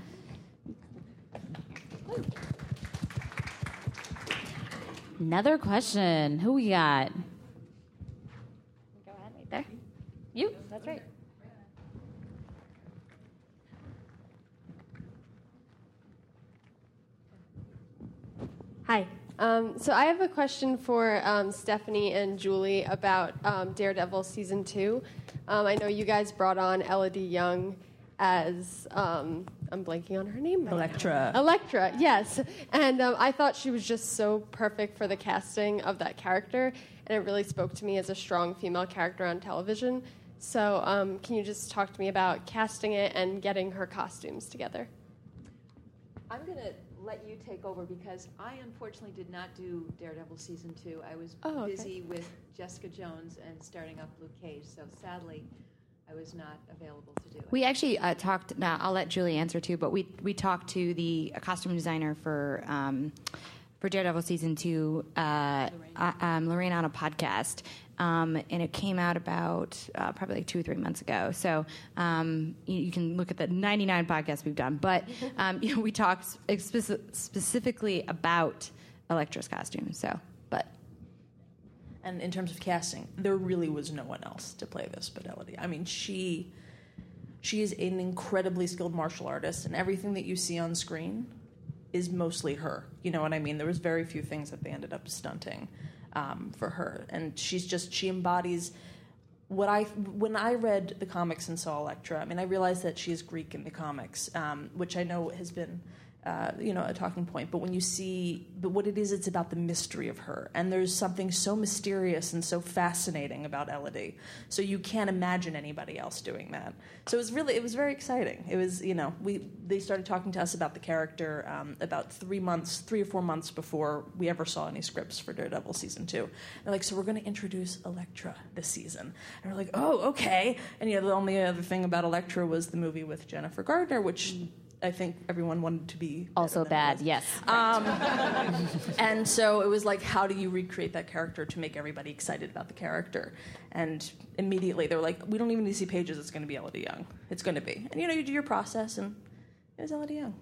Another question. Who we got? Go ahead, right there. You. That's right. Hi. Um, so I have a question for um, Stephanie and Julie about um, Daredevil season two. Um, I know you guys brought on Elodie Yung as um, I'm blanking on her name. right now. Elektra. Electra, yes. And um, I thought she was just so perfect for the casting of that character, and it really spoke to me as a strong female character on television. So, um, can you just talk to me about casting it and getting her costumes together? I'm going to let you take over because I unfortunately did not do Daredevil season two. I was Oh, okay. busy with Jessica Jones and starting up Luke Cage, so sadly, I was not available to do it. We actually uh, talked. Now I'll let Julie answer too. But we we talked to the costume designer for um, for Daredevil season two, uh, uh, um, Lorraine, on a podcast, um, and it came out about uh, probably like two or three months ago. So um, you, you can look at the 99 podcasts we've done. But um, you know, we talked speci- specifically about Elektra's costume. So, but And in terms of casting, there really was no one else to play this but Elodie. I mean, she she is an incredibly skilled martial artist, and everything that you see on screen is mostly her. You know what I mean? There was very few things that they ended up stunting um, for her, and she's just she embodies what I when I read the comics and saw Elektra. I mean, I realized that she is Greek in the comics, um, which I know has been. Uh, you know, a talking point, but when you see, but what it is, it's about the mystery of her, and there's something so mysterious and so fascinating about Elodie. So you can't imagine anybody else doing that. So it was really, it was very exciting. It was, you know, we they started talking to us about the character um, about three months, three or four months before we ever saw any scripts for Daredevil season two. They're like, so we're going to introduce Elektra this season, and we're like, oh, okay. And you know, the only other thing about Elektra was the movie with Jennifer Gardner, which. I think everyone wanted to be Also bad. was. Yes. Um, and so it was like, how do you recreate that character to make everybody excited about the character? And immediately they were like, we don't even need to see pages. It's going to be Elodie Yung. It's going to be. And you know, you do your process, and it was Elodie Yung.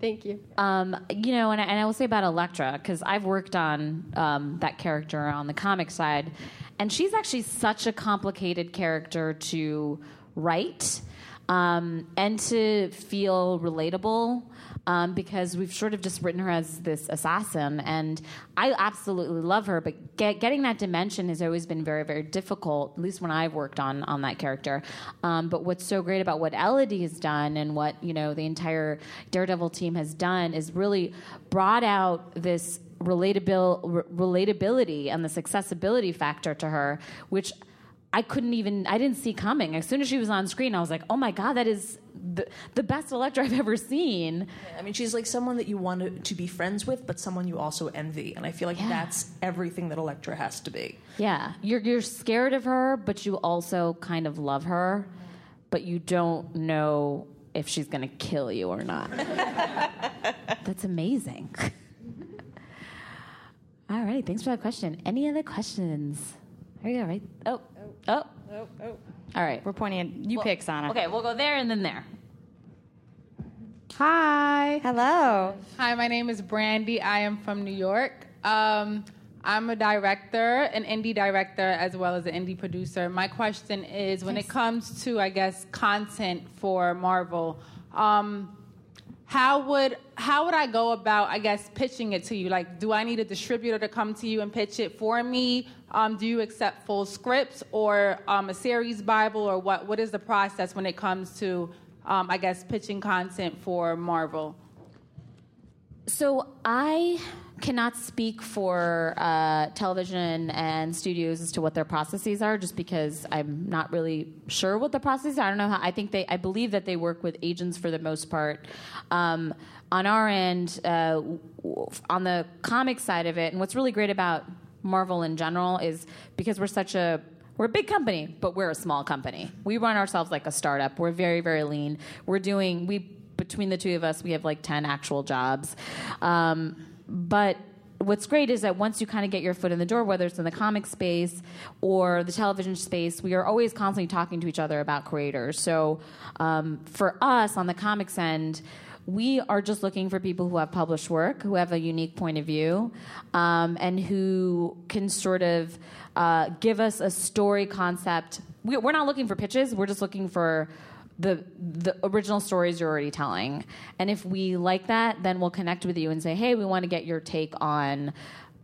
Thank you. Um, you know, and I, and I will say about Elektra because I've worked on um, that character on the comic side, and she's actually such a complicated character to write. Um, and to feel relatable um, because we've sort of just written her as this assassin, and I absolutely love her. But get, getting that dimension has always been very, very difficult. At least when I've worked on on that character. Um, but what's so great about what Elodie has done, and what you know the entire Daredevil team has done, is really brought out this relatabil- re- relatability and this accessibility factor to her, which I couldn't even I didn't see coming. As soon as she was on screen, I was like, "Oh my god, that is the, the best Elektra I've ever seen." I mean, she's like someone that you want to, to be friends with, but someone you also envy, and I feel like Yeah. that's everything that Elektra has to be. Yeah, you're you're scared of her, but you also kind of love her, but you don't know if she's gonna kill you or not. That's amazing. All right, thanks for that question. Any other questions? There you go, right? Oh, oh, Oh, oh. all right. We're pointing at you pick, Sana. Okay, we'll go there and then there. Hi. Hello. Hi, my name is Brandy. I am from New York. Um, I'm a director, an indie director, as well as an indie producer. My question is when it comes to, I guess, content for Marvel, um, how would how would I go about, I guess, pitching it to you? Like, do I need a distributor to come to you and pitch it for me? Um, do you accept full scripts or um, a series Bible, or what? What is the process when it comes to, um, I guess, pitching content for Marvel? So I cannot speak for uh, television and studios as to what their processes are, just because I'm not really sure what the processes are. I don't know how. I think they. I believe that they work with agents for the most part. Um, on our end, uh, on the comic side of it, and what's really great about Marvel in general is because we're such a we're a big company, but we're a small company. We run ourselves like a startup. We're very, very lean. We're doing we between the two of us, we have like ten actual jobs. Um, but what's great is that once you kind of get your foot in the door, whether it's in the comic space or the television space, we are always constantly talking to each other about creators. So um, for us on the comics end, we are just looking for people who have published work, who have a unique point of view, um, and who can sort of uh, give us a story concept. We, we're not looking for pitches. We're just looking for the the original stories you're already telling. And if we like that, then we'll connect with you and say, hey, we want to get your take on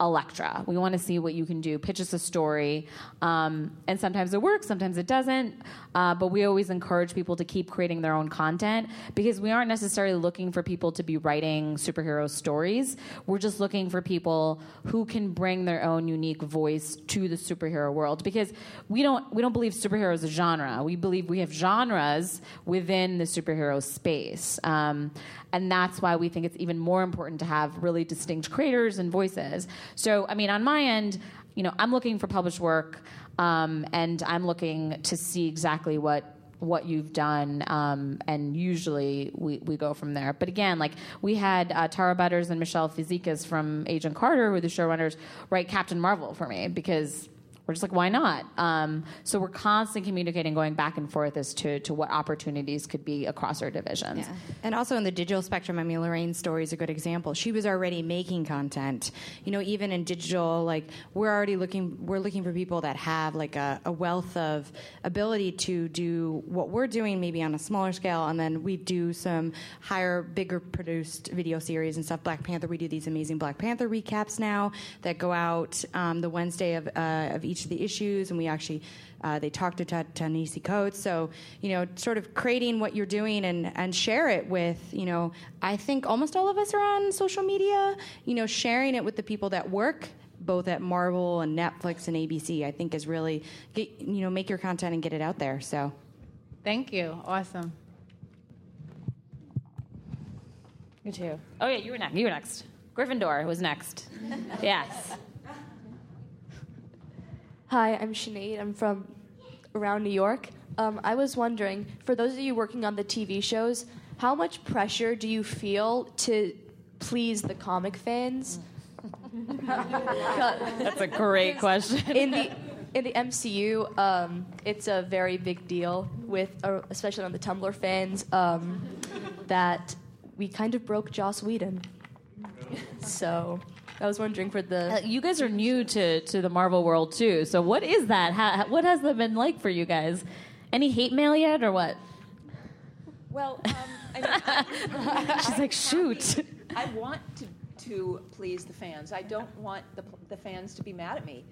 Elektra. We want to see what you can do. Pitch us a story. Um, and sometimes it works, sometimes it doesn't. Uh, but we always encourage people to keep creating their own content because we aren't necessarily looking for people to be writing superhero stories. We're just looking for people who can bring their own unique voice to the superhero world because we don't we don't believe superhero is a genre. We believe we have genres within the superhero space. Um, and that's why we think it's even more important to have really distinct creators and voices. So, I mean, on my end, you know, I'm looking for published work, um, and I'm looking to see exactly what what you've done, um, and usually we, we go from there. But again, like we had uh, Tara Butters and Michele Fazekas from Agent Carter, who are the showrunners, write Captain Marvel for me because we're just like, why not? Um, so we're constantly communicating, going back and forth as to, to what opportunities could be across our divisions. Yeah. And also in the digital spectrum, I mean, Lorraine's story is a good example. She was already making content. You know, even in digital, like we're already looking, we're looking for people that have like a, a wealth of ability to do what we're doing, maybe on a smaller scale, and then we do some higher, bigger produced video series and stuff. Black Panther, we do these amazing Black Panther recaps now that go out um, the Wednesday of, uh, of each of the issues, and we actually uh, they talked to Ta- Ta-Nehisi Coates. So, you know, sort of creating what you're doing and, and share it with, you know, I think almost all of us are on social media, you know, sharing it with the people that work both at Marvel and Netflix and ABC, I think is really, get, you know, make your content and get it out there. So, Thank you. Awesome. You too. Oh yeah, you were next. You were next. Gryffindor was next. yes. Hi, I'm Sinead. I'm from around New York. Um, I was wondering, for those of you working on the TV shows, how much pressure do you feel to please the comic fans? That's a great question. in the in the MCU, um, it's a very big deal with, uh, especially on the Tumblr fans, um, that we kind of broke Joss Whedon. So I was wondering for the Uh, you guys are new to, to the Marvel world too. So what is that? How, what has that been like for you guys? Any hate mail yet, or what? Well, um, I mean, She's like, shoot. I want to, to please the fans. I don't want the, the fans to be mad at me,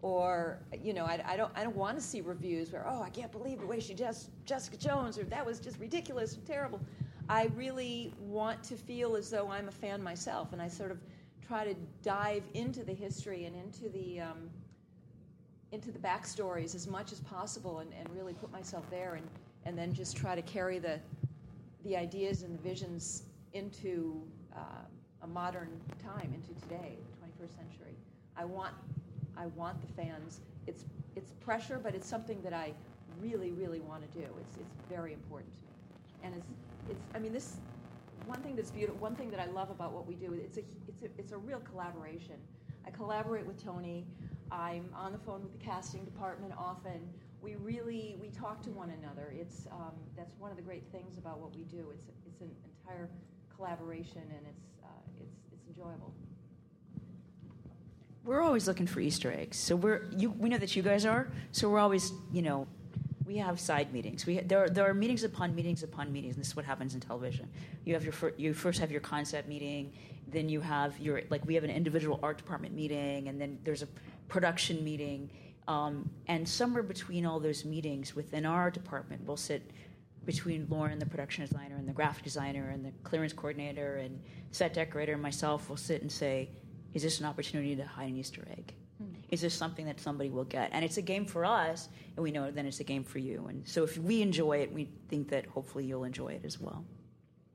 or you know, I, I don't I don't want to see reviews where oh I can't believe the way she just Jessica Jones or that was just ridiculous and terrible. I really want to feel as though I'm a fan myself, and I sort of try to dive into the history and into the um, into the backstories as much as possible, and, and really put myself there, and and then just try to carry the the ideas and the visions into uh, a modern time, into today, the 21st century. I want, I want the fans. It's it's pressure, but it's something that I really, really want to do. It's it's very important to me, and it's it's. I mean, this one thing that's beautiful. One thing that I love about what we do. It's a it's a it's a real collaboration. I collaborate with Toni. I'm on the phone with the casting department often we really we talk to one another. It's um, that's one of the great things about what we do. It's it's an entire collaboration, and it's uh, it's it's enjoyable. We're always looking for Easter eggs. So we're you, we know that you guys are. So we're always you know we have side meetings. We there are, there are meetings upon meetings upon meetings. And this is what happens in television. You have your fir- you first have your concept meeting, then you have your like we have an individual art department meeting, and then there's a production meeting um, and somewhere between all those meetings within our department, we'll sit between Loren, the production designer, and the graphic designer, and the clearance coordinator, and set decorator, and myself will sit and say, is this an opportunity to hide an Easter egg? Is this something that somebody will get? And it's a game for us, and we know then it's a game for you. And so if we enjoy it, we think that hopefully you'll enjoy it as well.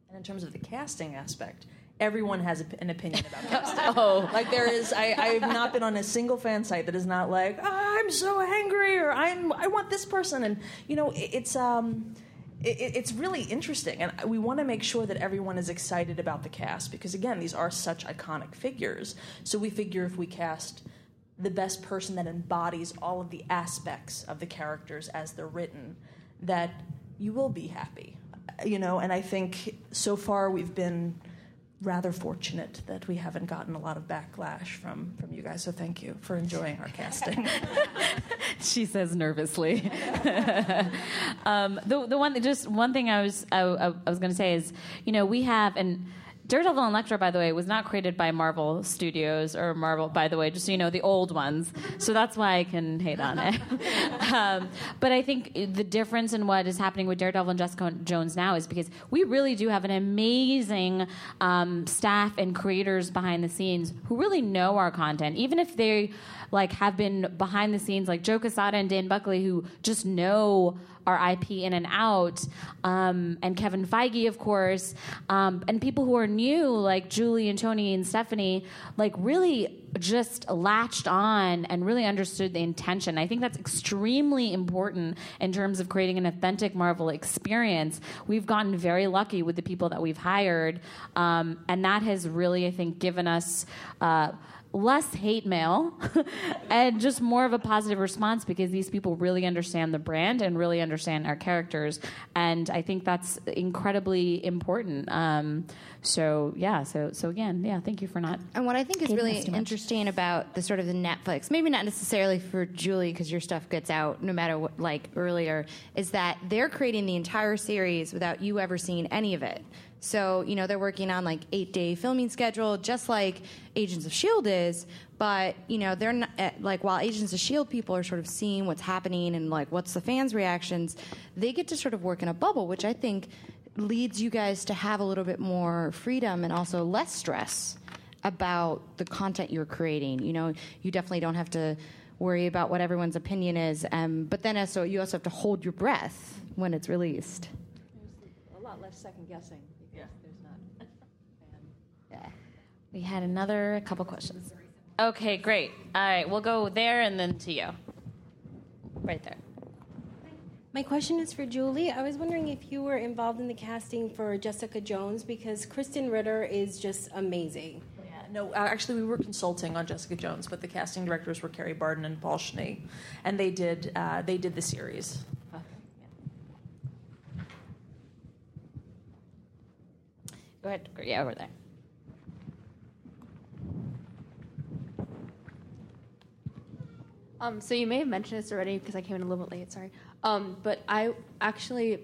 And in terms of the casting aspect, everyone has an opinion about casting. oh, like there is. I, I have not been on a single fan site that is not like oh, I'm so angry or I'm I want this person, and you know it, it's um. It, it's really interesting, and we want to make sure that everyone is excited about the cast because, again, these are such iconic figures. So we figure if we cast the best person that embodies all of the aspects of the characters as they're written, that you will be happy, you know. And I think so far we've been rather fortunate that we haven't gotten a lot of backlash from from you guys. So thank you for enjoying our casting. she says nervously. um, the the one just one thing I was I, I was going to say is you know we have and Daredevil and Elektra, by the way, was not created by Marvel Studios or Marvel, by the way, just so you know, the old ones. So that's why I can hate on it. um, but I think the difference in what is happening with Daredevil and Jessica Jones now is because we really do have an amazing um, staff and creators behind the scenes who really know our content, even if they like have been behind the scenes, like Joe Quesada and Dan Buckley, who just know our IP in and out, um, and Kevin Feige, of course, um, and people who are new, like Julie and Toni and Stephanie, like really just latched on and really understood the intention. I think that's extremely important in terms of creating an authentic Marvel experience. We've gotten very lucky with the people that we've hired, um, and that has really, I think, given us. Uh, less hate mail and just more of a positive response because these people really understand the brand and really understand our characters. And i think that's incredibly important. Um, so yeah so so again yeah thank you for not and what i think is really interesting about the sort of the netflix maybe not necessarily for julie because your stuff gets out no matter what like earlier is that they're creating the entire series without you ever seeing any of it so, you know, they're working on like eight day filming schedule, just like Agents of S.H.I.E.L.D. is. But, you know, they're not, eh, like, while Agents of S.H.I.E.L.D. people are sort of seeing what's happening and like what's the fans' reactions, they get to sort of work in a bubble, which I think leads you guys to have a little bit more freedom and also less stress about the content you're creating. You know, you definitely don't have to worry about what everyone's opinion is. Um, but then also, you also have to hold your breath when it's released. There's a lot less second guessing. We had another couple questions. Okay, great. All right, we'll go there and then to you. Right there. My question is for Julie. I was wondering if you were involved in the casting for Jessica Jones because Kristen Ritter is just amazing. Yeah, no, uh, actually, we were consulting on Jessica Jones, but the casting directors were Kerry Barden and Paul Schnee, and they did uh, they did the series. Go ahead. Yeah, over there. Um, so you may have mentioned this already because I came in a little bit late. Sorry, um, but I actually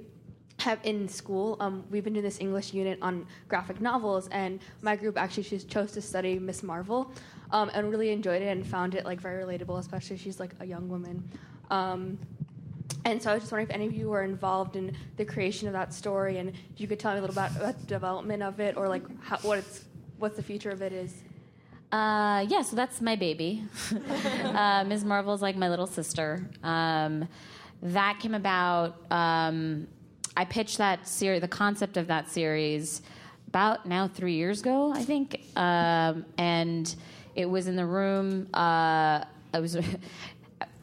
have in school, um, we've been doing this English unit on graphic novels, and my group actually chose- chose to study Ms. Marvel, um, and really enjoyed it and found it like very relatable, especially she's like a young woman. Um, and so I was just wondering if any of you were involved in the creation of that story, and you could tell me a little about, about the development of it, or like how, what it's what the future of it is. Uh, yeah, so that's my baby. uh, Ms. Marvel's like my little sister. Um, that came about. Um, I pitched that series, the concept of that series, about now three years ago, I think, um, and it was in the room. Uh, I was.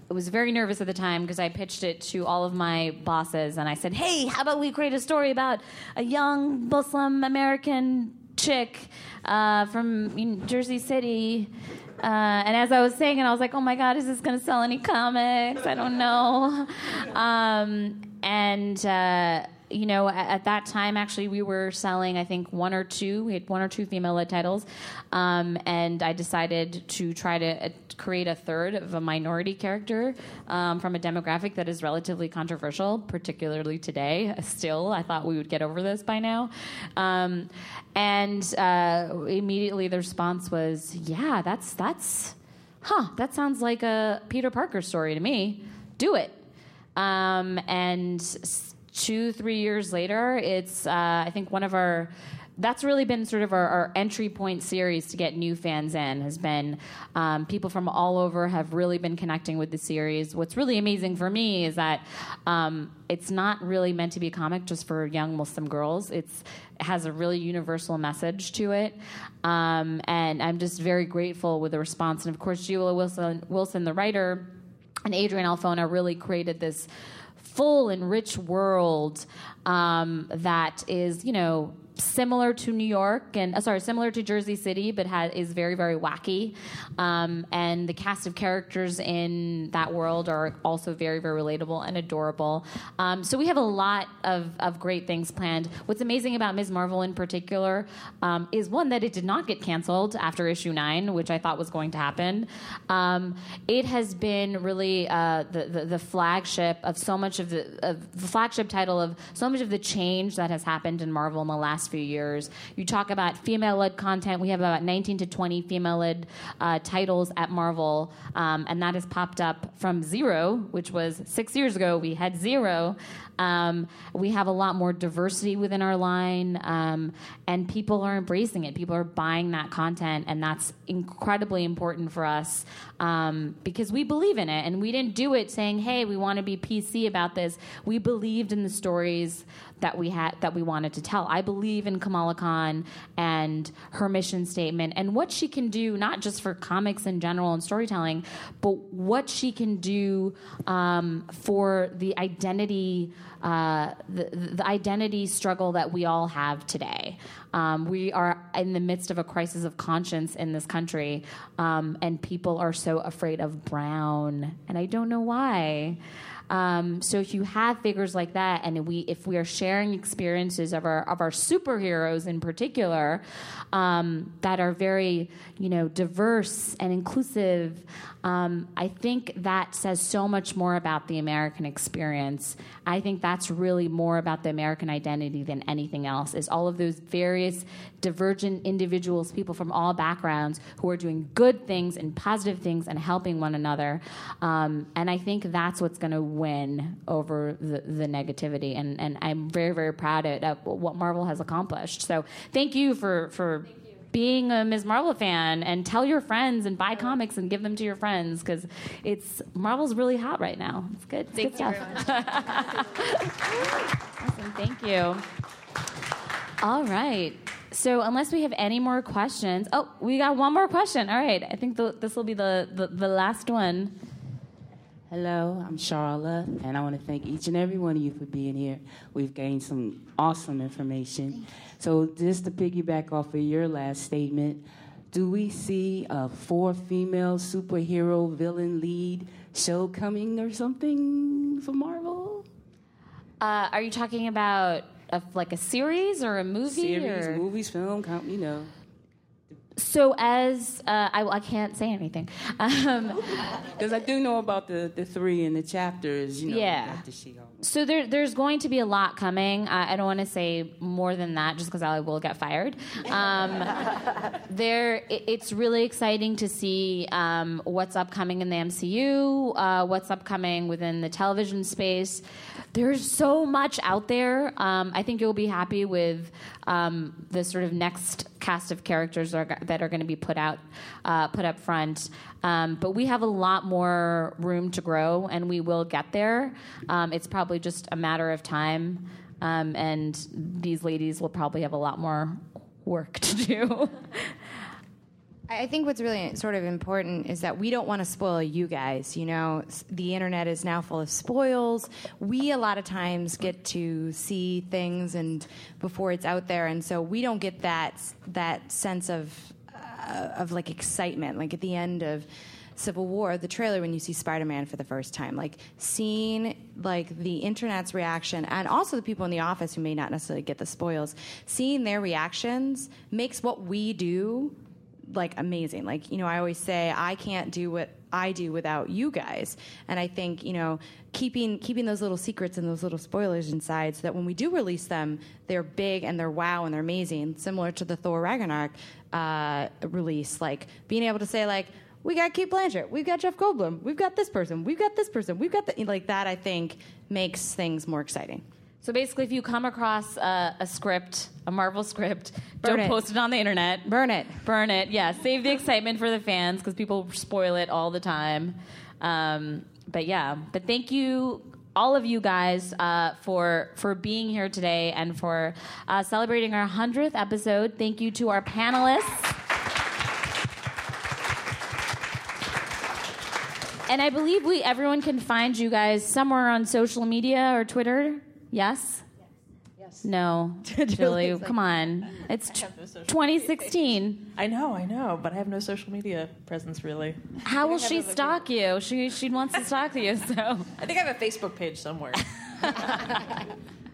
I was very nervous at the time because I pitched it to all of my bosses and I said, "Hey, how about we create a story about a young Muslim American chick uh, from Jersey City?" Uh, and as I was saying it, I was like, "Oh my God, is this to sell any comics? I don't know." Um, and uh, you know, at, at, that time, actually, we were selling, I think, one or two. We had one or two female-led titles, um, and I decided to try to uh, create a third of a minority character um, from a demographic that is relatively controversial, particularly today. Still, I thought we would get over this by now, um, and uh, immediately the response was, "Yeah, that's that's, huh? That sounds like a Peter Parker story to me. Do it." Um, and two, three years later, it's uh, I think one of our that's really been sort of our, our, entry point series to get new fans in has been um, people from all over have really been connecting with the series. What's really amazing for me is that um, it's not really meant to be a comic just for young muslim girls. It's it has a really universal message to it. Um, and i'm just very grateful with the response. And of course G. Willow Wilson, wilson the writer and adrian alphona really created this full and rich world um, that is, you know, similar to New York and uh, sorry, similar to Jersey City, but is very very wacky. Um, and the cast of characters in that world are also very very relatable and adorable. Um, so we have a lot of, of great things planned. What's amazing about Ms. Marvel in particular um, is one that it did not get canceled after issue nine, which I thought was going to happen. Um, it has been really uh, the, the, the flagship of so much of the, of the flagship title of so much of the change that has happened in Marvel in the last few years. You talk about female led content. We have about 19 to 20 female led uh, titles at Marvel, um, and that has popped up from zero, which was six years ago. We had zero. Um, we have a lot more diversity within our line, um, and people are embracing it. People are buying that content, and that's incredibly important for us um, because we believe in it. And we didn't do it saying, "Hey, we want to be PC about this." We believed in the stories that we had that we wanted to tell. I believe in Kamala Khan and her mission statement and what she can do, not just for comics in general and storytelling, but what she can do um, for the identity. Uh, the, the, identity struggle that we all have today. Um, we are in the midst of a crisis of conscience in this country, um, and people are so afraid of brown, and I don't know why. Um, so if you have figures like that, and we if we are sharing experiences of our of our superheroes in particular um, that are very you know diverse and inclusive, um, I think that says so much more about the American experience. I think that's really more about the American identity than anything else. Is all of those various divergent individuals, people from all backgrounds who are doing good things and positive things and helping one another. Um, and I think that's what's going to win over the, the negativity. And, and I'm very, very proud of what Marvel has accomplished. So thank you for, for being a Ms. Marvel fan and tell your friends and buy comics and give them to your friends because it's Marvel's really hot right now. It's good. It's Thank good you stuff. awesome. Thank you. All right. So unless we have any more questions, oh, we got one more question. All right. I think the, this will be the, the, the last one. Hello, I'm Charlotte, and I want to thank each and every one of you for being here. We've gained some awesome information. So, just to piggyback off of your last statement, do we see a four female superhero villain lead show coming or something for Marvel? Uh, are you talking about a, like a series or a movie? Series, or? movies, film, you know. So as uh, I, I can't say anything. Um, Because I do know about the, the three in the chapters, you know, Yeah. So there, there's going to be a lot coming. I, I don't want to say more than that, just because I will get fired. Um, there, it, it's really exciting to see um, what's upcoming in the MCU, uh, what's upcoming within the television space. There's so much out there. Um, I think you'll be happy with um, the sort of next cast of characters that are, that are going to be put out, uh, put up front. Um, but we have a lot more room to grow, and we will get there. Um, it's probably just a matter of time, um, and these ladies will probably have a lot more work to do. I think what's really sort of important is that we don't want to spoil you guys. You know, the internet is now full of spoils. We a lot of times get to see things and before it's out there, and so we don't get that that sense of uh, of like excitement, like at the end of. Civil War, the trailer when you see Spider-Man for the first time, like seeing like the internet's reaction, and also the people in the office who may not necessarily get the spoils, seeing their reactions makes what we do like amazing. Like, you know, I always say I can't do what I do without you guys. And I think, you know, keeping keeping those little secrets and those little spoilers inside so that when we do release them, they're big and they're wow and they're amazing, similar to the Thor Ragnarok uh, release. Like being able to say like we got Cate Blanchett, we've got Jeff Goldblum, we've got this person, we've got this person, we've got the, like that. I think makes things more exciting. So basically, if you come across a, a script, a Marvel script, Burn don't it. post it on the internet. Burn it. Burn it. Yeah, save the excitement for the fans because people spoil it all the time. Um, but yeah, but thank you. All of you guys uh, for for being here today and for uh, celebrating our hundredth episode. Thank you to our panelists. And I believe we everyone can find you guys somewhere on social media or Twitter. Yes. Yes. No, Julie, come on. It's t- 2016. I know, I know, but I have no social media presence really. How will she stalk you? She she wants to stalk you. So I think I have a Facebook page somewhere.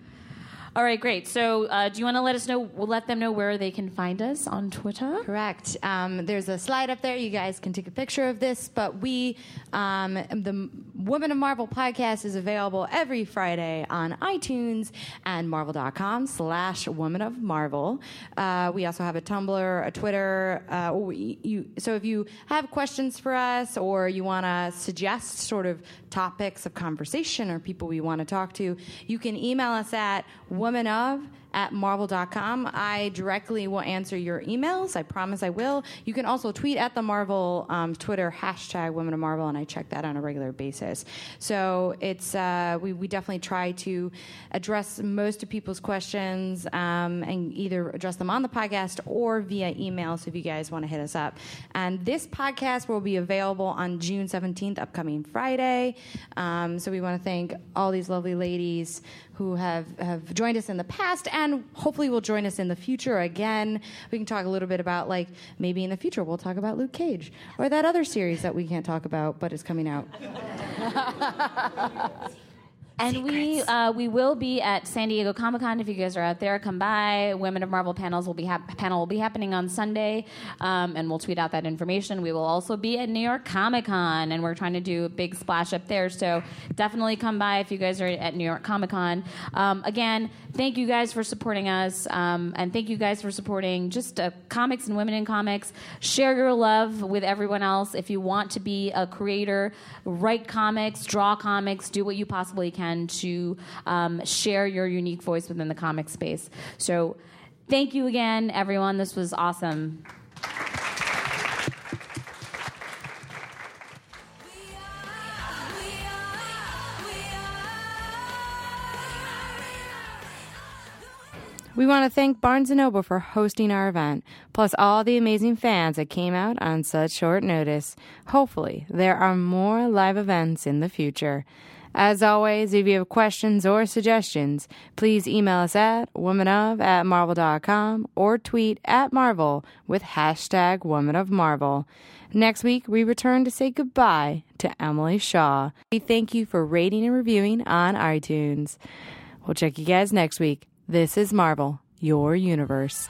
All right, great. So, uh, do you want to let us know? We'll let them know where they can find us on Twitter. Correct. Um, there's a slide up there. You guys can take a picture of this. But we, um, the Women of Marvel podcast is available every Friday on iTunes and Marvel.com slash Women of Marvel. Uh, we also have a Tumblr, a Twitter. Uh, we- you, so if you have questions for us or you want to suggest sort of topics of conversation or people we want to talk to, you can email us at women of at marvel.com. I directly will answer your emails. I promise I will. You can also tweet at the Marvel um, Twitter hashtag Women of Marvel, and I check that on a regular basis. So it's uh, we, we definitely try to address most of people's questions um, and either address them on the podcast or via email. So if you guys want to hit us up, and this podcast will be available on June 17th, upcoming Friday. Um, so we want to thank all these lovely ladies who have, have joined us in the past and hopefully will join us in the future again. We can talk a little bit about, like, maybe in the future we'll talk about Luke Cage or that other series that we can't talk about but is coming out. And we uh, we will be at San Diego Comic Con. If you guys are out there, come by. Women of Marvel panels will be hap- panel will be happening on Sunday, um, and we'll tweet out that information. We will also be at New York Comic Con, and we're trying to do a big splash up there. So definitely come by if you guys are at New York Comic Con. Um, again, thank you guys for supporting us, um, and thank you guys for supporting just uh, comics and women in comics. Share your love with everyone else. If you want to be a creator, write comics, draw comics, do what you possibly can to um, share your unique voice within the comic space. So, thank you again, everyone. This was awesome. We want to thank Barnes & Noble for hosting our event, plus all the amazing fans that came out on such short notice. Hopefully, there are more live events in the future. As always, if you have questions or suggestions, please email us at womanof at marvel.com or tweet at Marvel with hashtag Woman of Marvel. Next week, we return to say goodbye to Emily Shaw. We thank you for rating and reviewing on iTunes. We'll check you guys next week. This is Marvel, your universe.